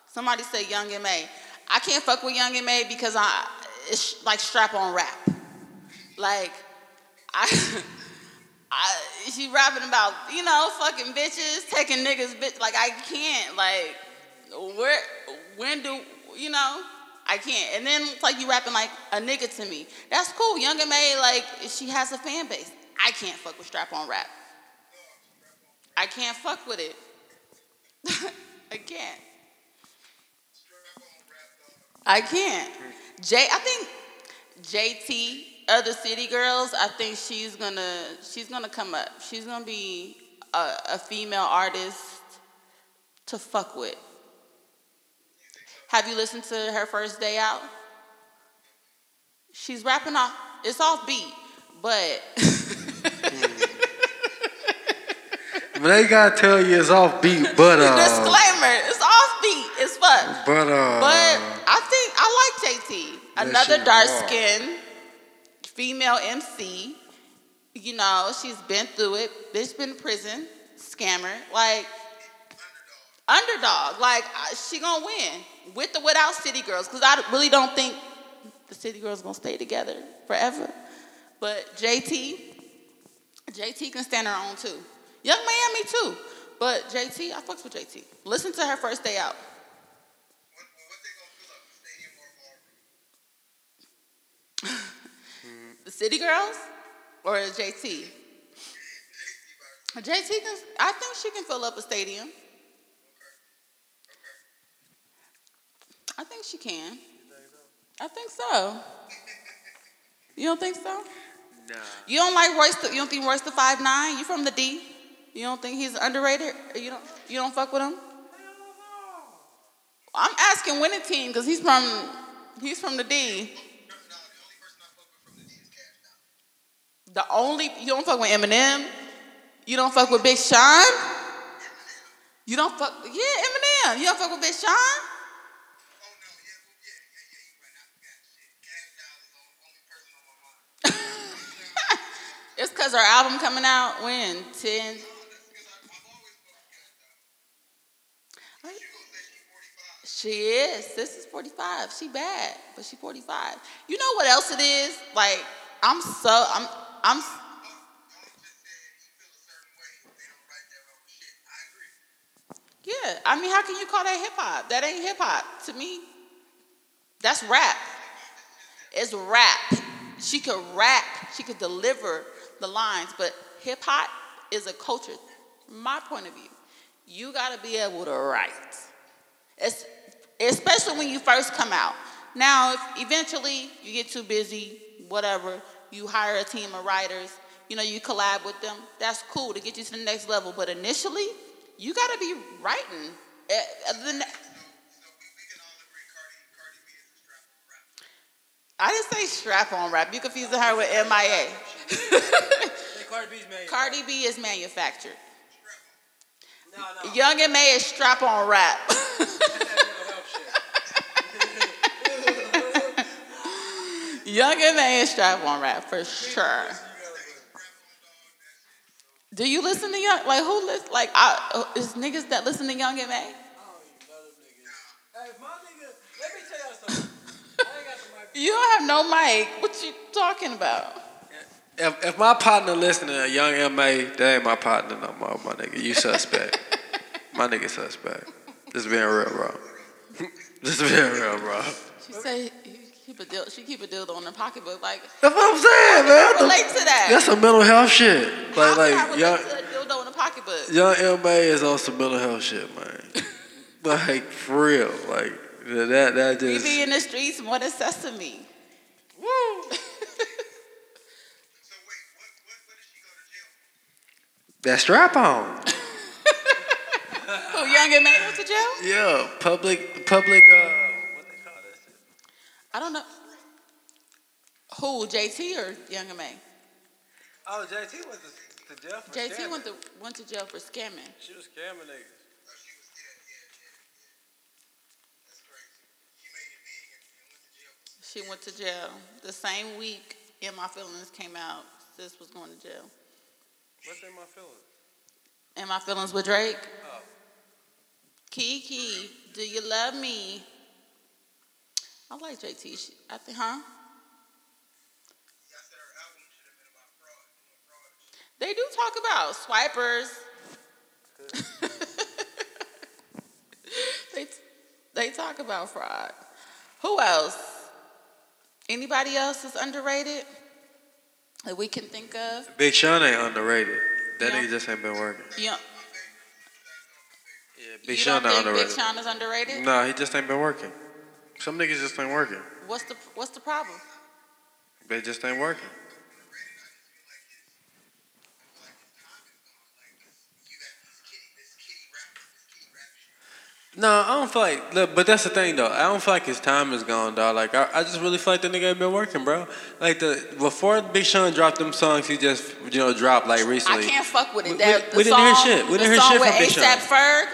Somebody say Young and May. I can't fuck with Young M.A. because I it's like strap on rap. Like I, I she rapping about you know fucking bitches taking niggas bitch. Like I can't like where when do you know I can't. And then it's like you rapping like a nigga to me. That's cool. Young M.A. like she has a fan base. I can't fuck with strap on rap. I can't fuck with it. I can't. I can't. J, I think JT, other city girls. I think she's gonna she's gonna come up. She's gonna be a, a female artist to fuck with. Have you listened to her first day out? She's rapping off. It's off beat, but
But they gotta tell you it's off beat, but uh,
disclaimer, it's off beat. It's fuck.
but uh,
But I think I like JT. Another dark
raw.
Female MC. You know, she's been through it. Bitch been in prison. Scammer. Like, underdog. Like, she gonna win. With or without City Girls. Because I really don't think the City Girls gonna stay together forever. But JT, JT can stand her own too. Young Miami too. But JT, I fucks with JT. Listen to her first day out.
What, what they gonna fill up? The stadium or ballroom?
The City Girls or JT? JT can. I think she can fill up a stadium. I think she can. I think so. You don't think so?
Nah.
You don't like Royce? The, you don't think Royce the five nine? You from the D? You don't think he's underrated? You don't. You don't fuck with him? I'm asking winning team because he's from. He's from the D.
The only
you don't fuck with Eminem. You don't fuck with Big Sean. You don't fuck. Yeah, Eminem. You don't fuck with Big Sean. It's cause her album coming out when ten.
No, that's because I've always fucked Kash Doll.
Right.
You gonna say she 45?
She is. This is 45. She bad, but she 45. You know what else it is? Like, I'm so I'm I'm yeah. I mean, how can you call that hip hop? That ain't hip hop to me. That's rap. It's rap. She could rap. She could deliver the lines, but hip hop is a culture. My point of view, you got to be able to write. It's, especially when you first come out. Now, if eventually you get too busy, whatever, you hire a team of writers, you know, you collab with them, that's cool to get you to the next level. But initially, you got to be writing. Eh, other than that-
So, so we, we can all agree Cardi, Cardi B is a strap on rapper.
I didn't say strap on rap. You confusing her with MIA.
Cardi B's man.
Cardi B is manufactured.
No, no.
Young M.A. is strap on rap. Young M.A. is strap on rap for sure. Do you listen to Young? Like who listen? Like I, is niggas that listen to Young and May?
Hey, my nigga, let me tell y'all something. I ain't got the mic.
You don't have no mic. What you talking about?
If, if my partner listening to Young M.A., that ain't my partner no more, my nigga. You suspect. my nigga suspect. Just being real, bro. Just being real, bro.
She say you keep a deal. She keep a dildo in her pocketbook. Like
That's what I'm saying, man.
relate to that.
That's some mental health shit.
How
Like,
can I
like
relate
young,
to a dildo in a pocketbook?
young M.A. is on some mental health shit, man. like, for real. Like, that, that
We
just.
be in the streets more than sesame. Woo!
So wait, what, what, what did she go to jail for?
That strap on.
Who Young M.A. went to jail?
Yeah, public, public, uh, what they call that shit?
I don't know. Who JT or Young M.A.?
Oh, JT went to, to jail for
JT
scamming.
went to went to jail for scamming.
She was scamming niggas.
She was, yeah, yeah, yeah, yeah. That's crazy. She made it big and, and went to jail
She went to jail the same week. In My Feelings came out. Sis was going to jail.
What's in my feelings?
In My Feelings with Drake.
Oh.
Kiki, do you love me? I like JT. She, I think, huh?
I said her album should have been about fraud, fraud.
They do talk about swipers. they they talk about fraud. Who else? Anybody else is underrated that we can think of?
Big Sean ain't underrated. That
Yeah.
nigga just ain't been working.
You,
Yeah, Big
you
Sean
don't think
underrated.
Big Sean is underrated?
Nah, he just ain't been working. Some niggas just ain't working.
What's the What's the problem?
They just ain't working.
You got this kitty, this kitty rap, this kitty rap shit.
No, I don't feel like. Look, but that's the thing though. I don't feel like his time is gone, dog. Like I, I just really feel like the nigga ain't been working, bro. Like the before Big Sean dropped them songs, he just you know dropped like recently.
I can't fuck with it.
We-
That,
we-
the
we didn't hear shit. We didn't hear shit from Big
ASAP
Sean.
Ferg,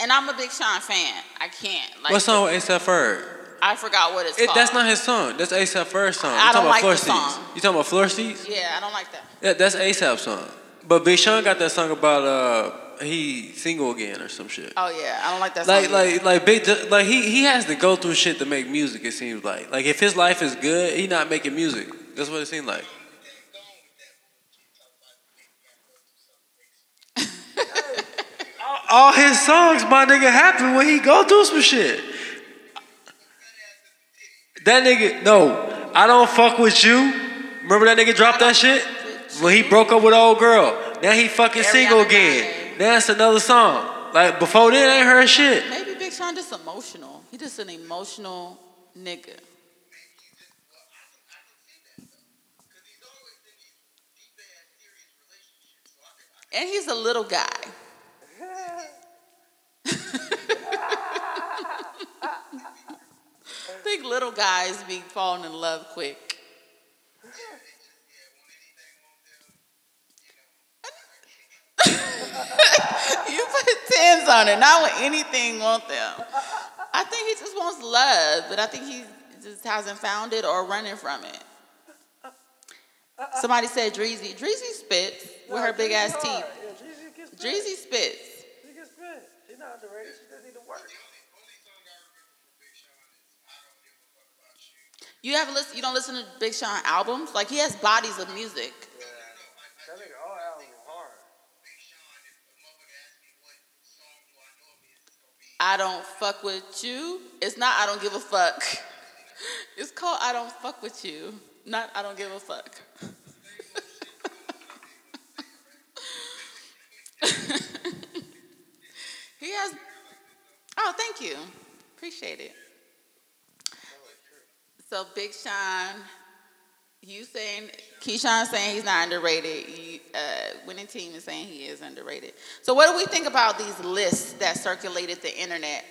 and I'm a Big Sean fan. I can't. Like,
What song with ASAP Ferg?
I forgot what it's
It,
called.
that's not his song. That's ASAP Ferg's song.
I
you
don't
talking
like
about floor
the
seats?
song.
You talking about floor seats?
Yeah, I don't like that.
Yeah, that's ASAP's song. But Big Sean got that song about uh he single again or some shit.
Oh yeah, I don't like that.
Like
song
like like big like he he has to go through shit to make music. It seems like like if his life is good, he not making music. That's what it seems like. All- his songs, my nigga, happen when he go through some shit. That nigga, no, I don't fuck with you. Remember that nigga dropped that shit when he broke up with old girl. Now he fucking single again. Now it's another song. Like before then, I ain't heard shit.
Maybe Big Sean just emotional. He just an emotional nigga.
Because he's always in these deep ass serious relationships. So I can, I
And he's a little guy. I think little guys be falling in love quick. you put tens on it, not when anything want them. I think he just wants love, but I think he just hasn't found it or running from it. Somebody said Dreezy. Dreezy spits with her big ass teeth.
Yeah.
Dreezy spits.
She gets spit. She's not. She just need to work.
You haven't listen. You don't listen to Big Sean albums. Like he has bodies of music.
That nigga all album hard.
I don't fuck with you. It's not I don't give a fuck. It's called I don't fuck with you. Not I don't give a fuck. he has Oh, thank you. Appreciate it. So Big Sean, you saying Keyshawn saying he's not underrated. You, uh, winning team is saying he is underrated. So what do we think about these lists that circulated the internet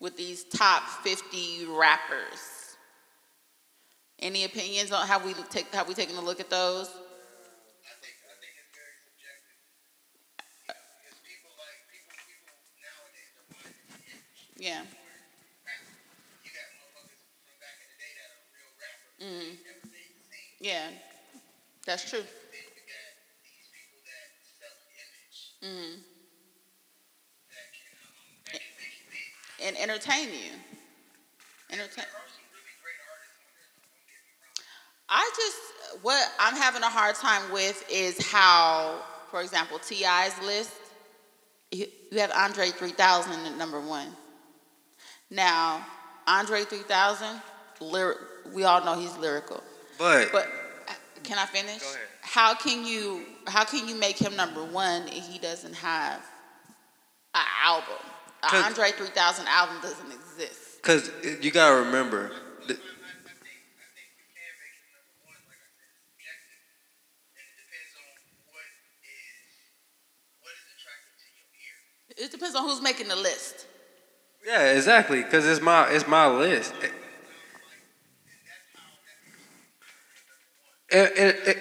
with these top 50 rappers? Any opinions on how we take have we taken a look at those?
I that can make you big.
And entertain you. Entertain. I just what I'm having a hard time with is how, for example, T.I.'s list. You you have Andre 3000 at number one. Now, Andre 3000, lyric, we all know he's lyrical.
But,
But uh, can I finish?
Go ahead.
How can you how can you make him number one if he doesn't have an album? An
'Cause-
Andre 3000 album doesn't exist.
because you gotta remember, th-
I, I think I think you can make it number one, like I said, it's subjective, and it depends on what is what is attractive to your ear.
It depends on who's making the list.
yeah, exactly. Because it's my it's my list. And, and,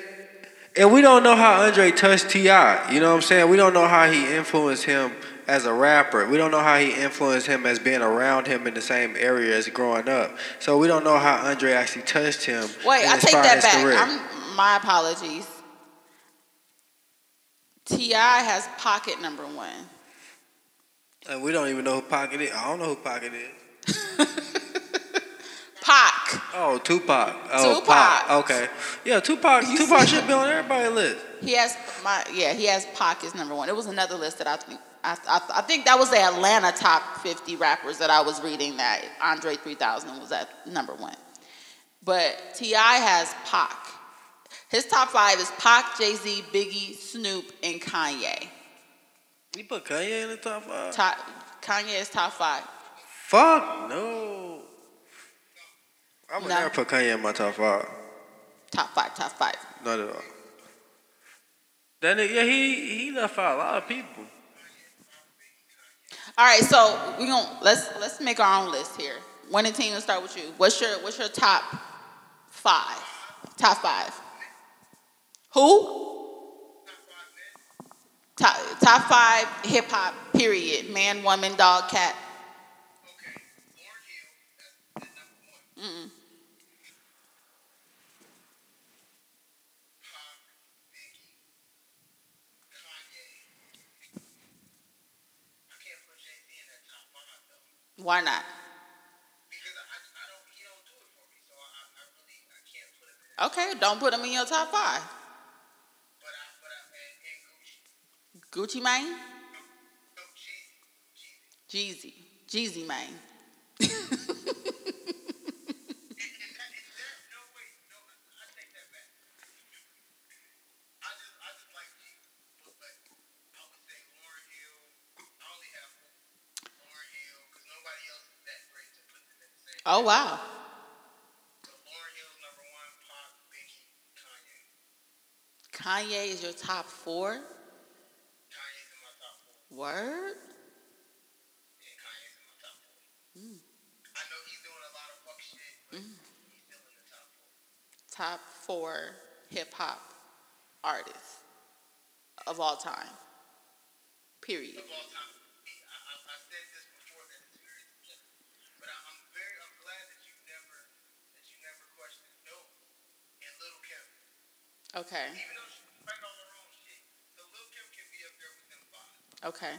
and, we don't know how Andre touched Ti. You know what I'm saying? We don't know how he influenced him as a rapper. We don't know how he influenced him as being around him in the same area as growing up. So we don't know how Andre actually touched him.
Wait, I take that back. I'm, my apologies. T.I. has Pocket number one.
And we don't even know who Pocket is. I don't know who Pocket is.
Pac.
Oh, Tupac. Oh,
Tupac.
Pac. Okay. Yeah, Tupac. Tupac should be on everybody's list.
He has my yeah. He has Pac is number one. It was another list that I think I, I, I think that was the Atlanta top 50 rappers that I was reading. That Andre 3000 was at number one. But T.I. has Pac. His top five is Pac, Jay Z, Biggie, Snoop, and Kanye.
You put Kanye in the top five?
Top, Kanye is top five.
Fuck no. I would
No.
never put Kanye in my top five.
Top five. Top five.
Not at all.
Then nigga, yeah, he he left out a lot of people.
All right, so we going let's let's make our own list here. Winning team, let's start with you. What's your what's your top five? Top five. Who? Top top five hip hop. Period. Man, woman, dog, cat.
Okay, Lauryn Hill, that's, that's number one.
Mm-mm.
Pac, Biggie, Kanye. I can't put Jay Z in that top five though,
Why not?
because I, I don't he don't do it for me, so I, I really I can't put him in. not?
Okay, don't put them in your top five.
But I Gucci,
Gucci Mane.
Jeezy, Jeezy
Mane.
And, and that is that no wait no I, I take that back. I just I just like Jeezy, but, but I would say Lauryn Hill. I only have Lauryn Hill because nobody else is that great to put them in the same.
Oh wow.
Kanye.
Is your top four.
Kanye's in my top four. Kanye's in my top four. I know he's doing a lot of fuck shit, but he's still in the top four.
Top four hip hop artists of all time. Period.
of all time.
Okay.
Even though she's fighting on her own shit, so Lil Kim can be up there with five.
Okay.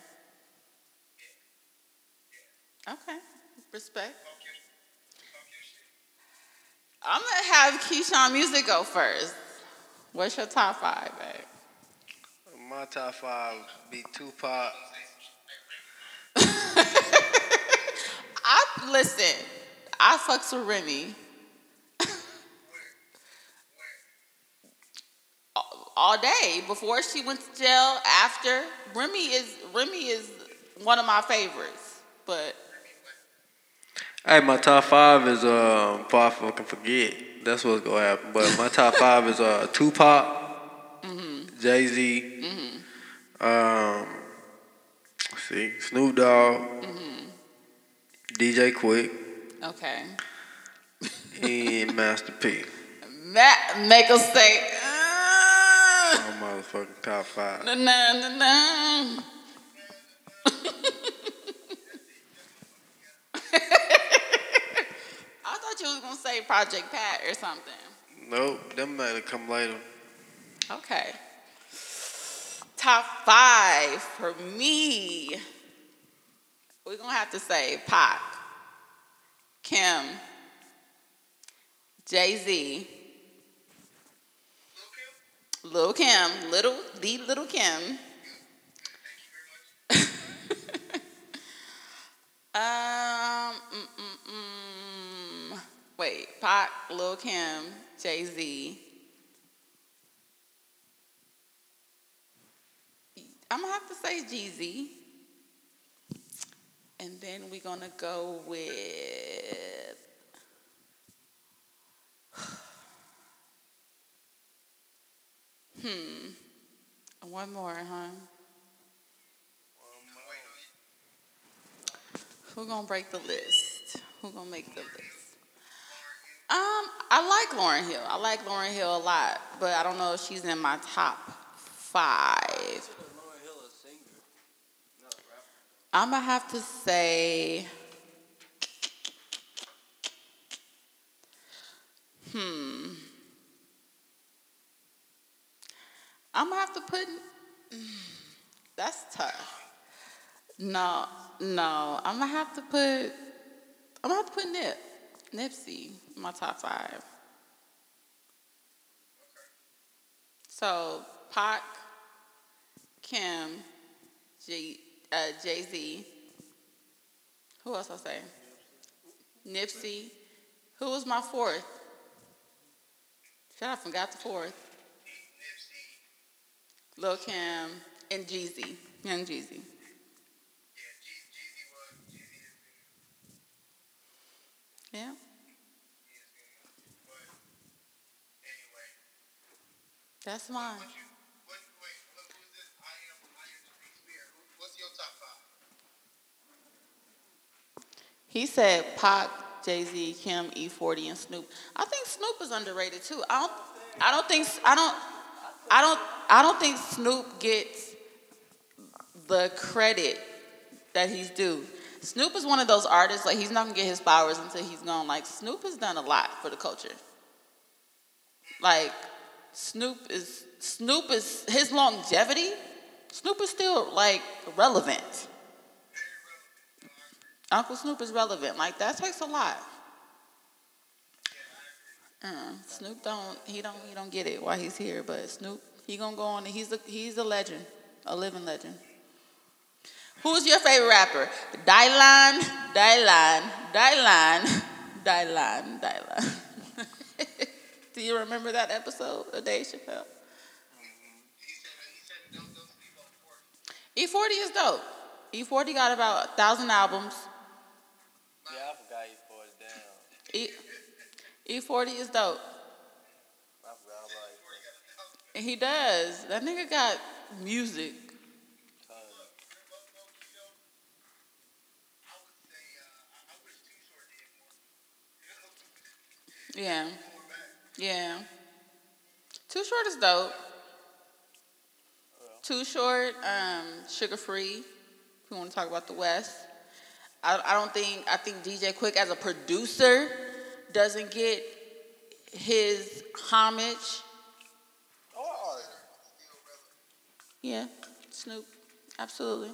Okay. Respect.
Talk your, talk your.
I'm gonna have Keyshawn Music go first. What's your top five, babe?
My top five be Tupac.
I listen. I fucks with Remy. All- day before she went to jail. After Remy is Remy is one of my favorites, but
Hey, my top five is uh, I fucking forget. That's what's gonna happen. But my top five is uh, Tupac, Jay Z, um, let's see, Snoop Dogg, DJ Quik,
okay.
and Master P.
Matt make us say. "Ah,
My motherfucking top five.
na, na, na, na." I thought you was gonna say Project Pat or something.
Nope, them might have come later.
Okay. Top five for me. We're gonna have to say Pac, Kim, Jay Z, Lil Kim, little the little Kim. um, mm, mm, mm. wait, Pac, Lil Kim, Jay Z. I'm gonna have to say Jeezy. And then we're gonna go with Hmm. One more, huh? Who gonna break the list? Who gonna make the list? Um, I like Lauryn Hill. I like Lauryn Hill a lot, but I don't know if she's in my top five. I'm gonna have to say, hmm. I'm gonna have to put. That's tough. No, no. I'm gonna have to put. I'm gonna have to put Nip, Nipsey, in my top five. So Pac, Kim, G, uh, Jay Z. Who else I say? Nipsey. Who was my fourth? Shut up, I forgot the fourth. Lil Kim and Jeezy, Young Jeezy. Yeah. That's mine. He said Pac, Jay Z, Kim, E40, and Snoop. I think Snoop is underrated too. I don't. I don't think. I don't. I don't. I don't think Snoop gets the credit that he's due. Snoop is one of those artists like he's not gonna get his flowers until he's gone. Like Snoop has done a lot for the culture. Like Snoop is Snoop is his longevity. Snoop is still like relevant. Uncle Snoop is relevant. Like that takes a lot. Uh, Snoop don't he don't he don't get it why he's here, but Snoop he gonna go on. He's a he's a legend, a living legend. Who's your favorite rapper? Dylan, Dylan, Dylan, Dylan, Dylan. Do you remember that episode of Dave Chappelle?
He said, he said, don't, don't sleep on Forty.
E40 is dope. E40 got about a thousand albums.
Yeah, I forgot you put it down.
E, E40 is dope. He does. That nigga got music. Yeah. Yeah. Too Short is dope. Too Short, um, Suga Free. If we want to talk about the West, I, I don't think I think DJ Quik as a producer doesn't get his homage. Oh. Yeah, Snoop, absolutely.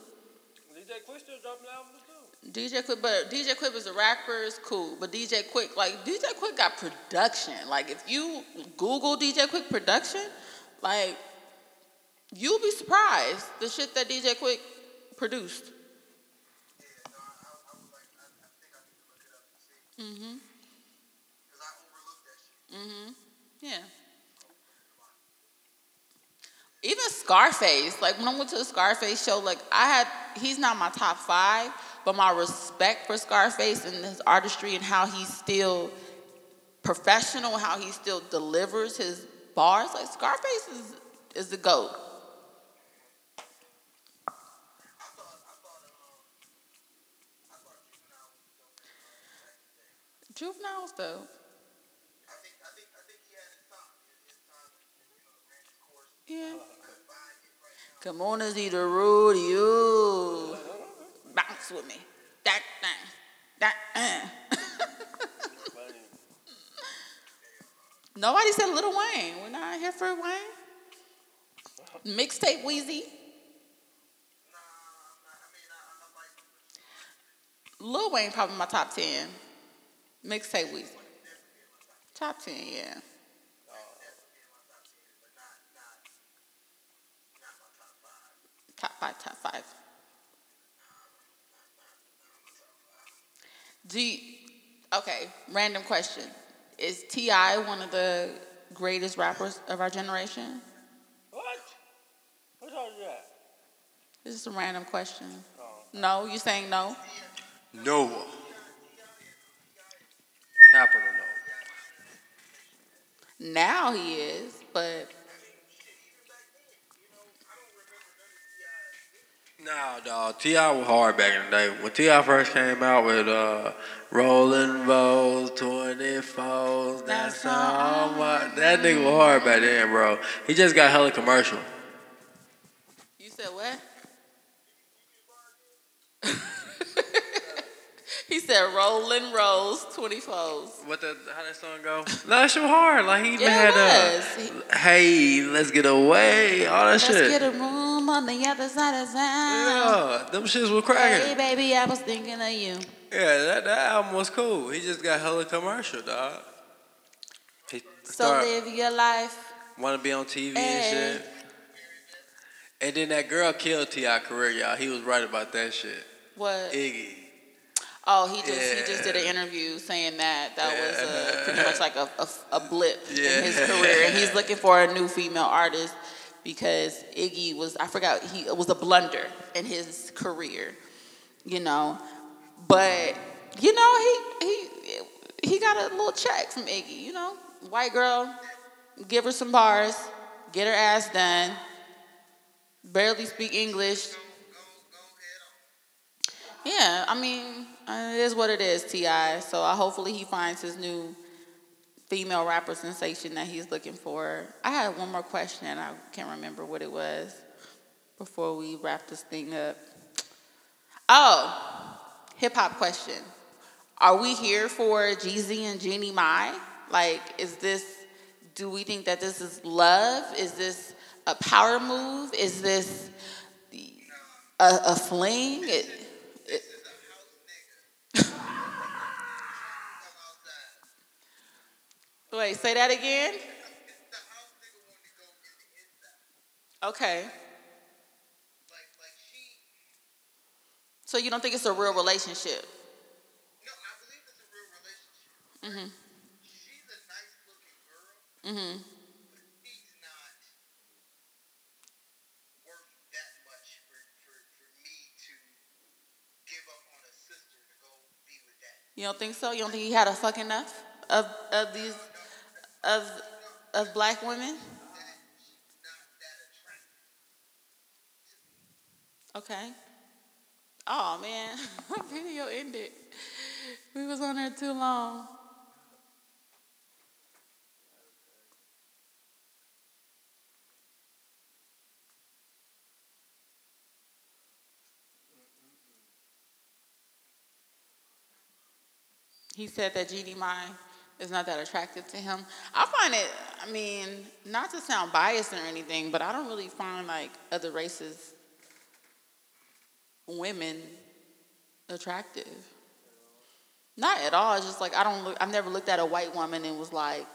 DJ Quik still dropping albums too.
DJ Quik, but DJ Quik as a rapper is cool. But DJ Quik, like DJ Quik got production. Like if you Google DJ Quik production, like you'll be surprised the shit that DJ Quik produced. Mhm. Mhm. Yeah. Even Scarface, like when I went to the Scarface show, like I had, he's not my top five, but my respect for Scarface and his artistry and how he's still professional, how he still delivers his bars, like Scarface is is the goat. Juvenile's dope. Yeah. Come on and see the rodeo. Bounce with me. That thing. That. Nobody said Lil Wayne. We're not here for Wayne. Mixtape Weezy. Lil Wayne probably my top ten. Mixtape Weezy. Top ten, yeah. Five, top five. Do you, okay, random question. Is T.I. one of the greatest rappers of our generation?
What? Who told you that?
This is a random question. Oh. No, you saying no?
No. Capital no.
Now he is, but
No, dog. T.I. was hard back in the day. When T.I. first came out with uh, Rolling Rolls, 24s, that's all. That nigga was hard back then, bro. He just got hella commercial.
you said what? He said rolling rolls, twenty 24s.
What the? How that song go? no, that shit hard. Like he even
Yeah,
had uh, hey, let's get away, all that shit.
Let's get a room on the other side of town.
yeah, them shits were cracking.
Hey, baby, I was thinking of you.
Yeah, that, that album was cool. He just got hella commercial, dog. He
So live your life.
want to be on TV
Hey.
and shit. And then that girl killed T.I. career, y'all. He was right about that shit.
What?
Iggy.
Oh, he just he just did an interview saying that that was uh,
Yeah.
pretty much like a, a, a blip in his career, and he's looking for a new female artist because Iggy was I forgot he it was a blunder in his career, you know, but you know he he he got a little check from Iggy, you know, white girl, give her some bars, get her ass done, barely speak English. Yeah, I mean, uh, it is what it is, Ti. So I hopefully he finds his new female rapper sensation that he's looking for. I had one more question, and I can't remember what it was before we wrap this thing up. Oh, hip hop question: Are we here for Jeezy and Jeannie Mai? Like, is this? Do we think that this is love? Is this a power move? Is this a, a fling? It, wait, say that again. Okay. So you don't think it's a real relationship?
No, I believe it's a real relationship.
Mm-hmm.
She's a nice looking girl,
Mm-hmm.
but he's not worth that much for, for, for me to give up on a sister to go be with that.
You don't think so? You don't think he had a fuck enough of of these of of black women? Okay. Oh man, video ended. We was on there too long. He said that Jeannie mine is not that attractive to him. I find it, I mean, not to sound biased or anything, but I don't really find like other races women attractive. Not at all. It's just like I don't look I've never looked at a white woman and was like,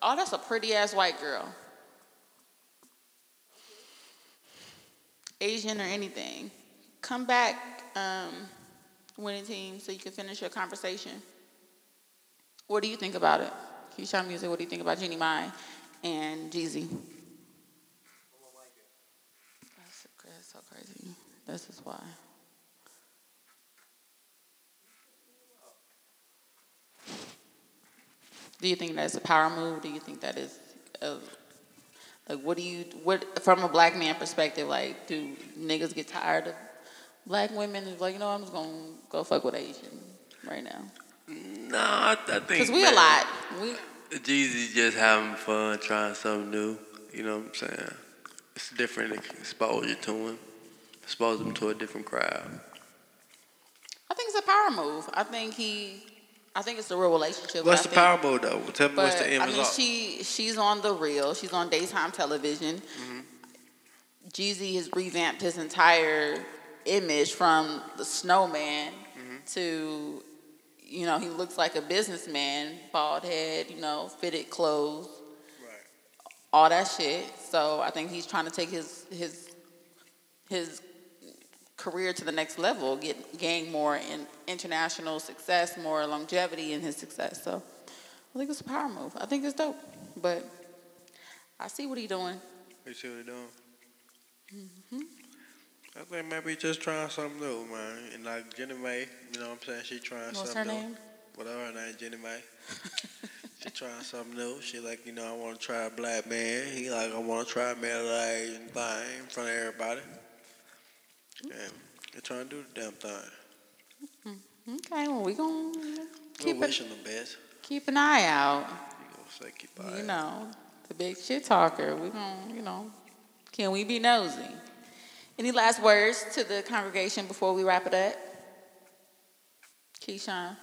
oh, that's a pretty ass white girl. Asian or anything. Come back, um, winning team, so you can finish your conversation. What do you think about it? Keyshawn Music, what do you think about Jeannie Mai and Jeezy? That's, that's so crazy. This is why. Do you think that's a power move? Do you think that is a, like what do you what from a black man perspective? Like, do niggas get tired of black women? Is like, you know, I'm just gonna go fuck with Asian right now.
No, I, I think
Cause we
man,
a lot. We
Jeezy just having fun, trying something new. You know what I'm saying? It's different exposure to him. Expose him to a different crowd.
I think it's a power move. I think he. I think it's a real relationship.
What's the
think-
power move though? Tell me what's the end
I mean,
result.
she she's on the real. She's on daytime television.
Mm-hmm.
Jeezy has revamped his entire image from the snowman
Mm-hmm.
to, you know, he looks like a businessman, bald head, you know, fitted clothes, all that shit. So I think he's trying to take his his his career to the next level, get gain more in international success, more longevity in his success. So I think it's a power move. I think it's dope. But I see what he's doing.
You see what he's doing? Mm-hmm. I think maybe just trying something new, man. And like Jeannie Mai, you know what I'm saying? She trying
What's
something
her
new.
name?
Whatever her name, Jeannie Mai. she trying something new. She like, you know, I want to try a black man. He like, I want to try a middle Asian thing in front of everybody. And they're trying to do the damn thing. Mm-hmm.
Okay, well we gonna
We
keep
wish
it,
the best.
keep an eye out.
You say keep an eye
You
out.
know, the big shit talker. We gonna, you know, can we be nosy? Any last words to the congregation before we wrap it up? Keyshawn.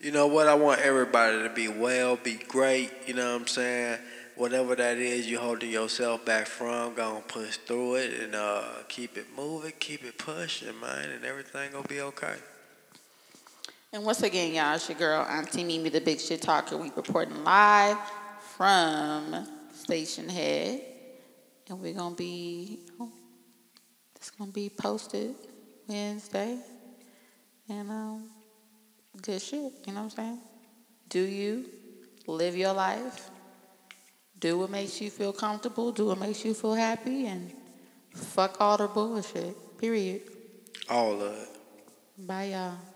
You know what? I want everybody to be well, be great. You know what I'm saying? Whatever that is you're holding yourself back from, gonna push through it and uh, keep it moving, keep it pushing, man, and everything gonna be okay.
And once again, y'all, it's your girl, Auntie Mimi, the Big Shit Talker. We reporting live from Stationhead. And we're going to be, it's going to be posted Wednesday. And um, good shit, you know what I'm saying? Do you live your life? Do what makes you feel comfortable. Do what makes you feel happy. And fuck all the bullshit, period.
All of it.
Bye, y'all.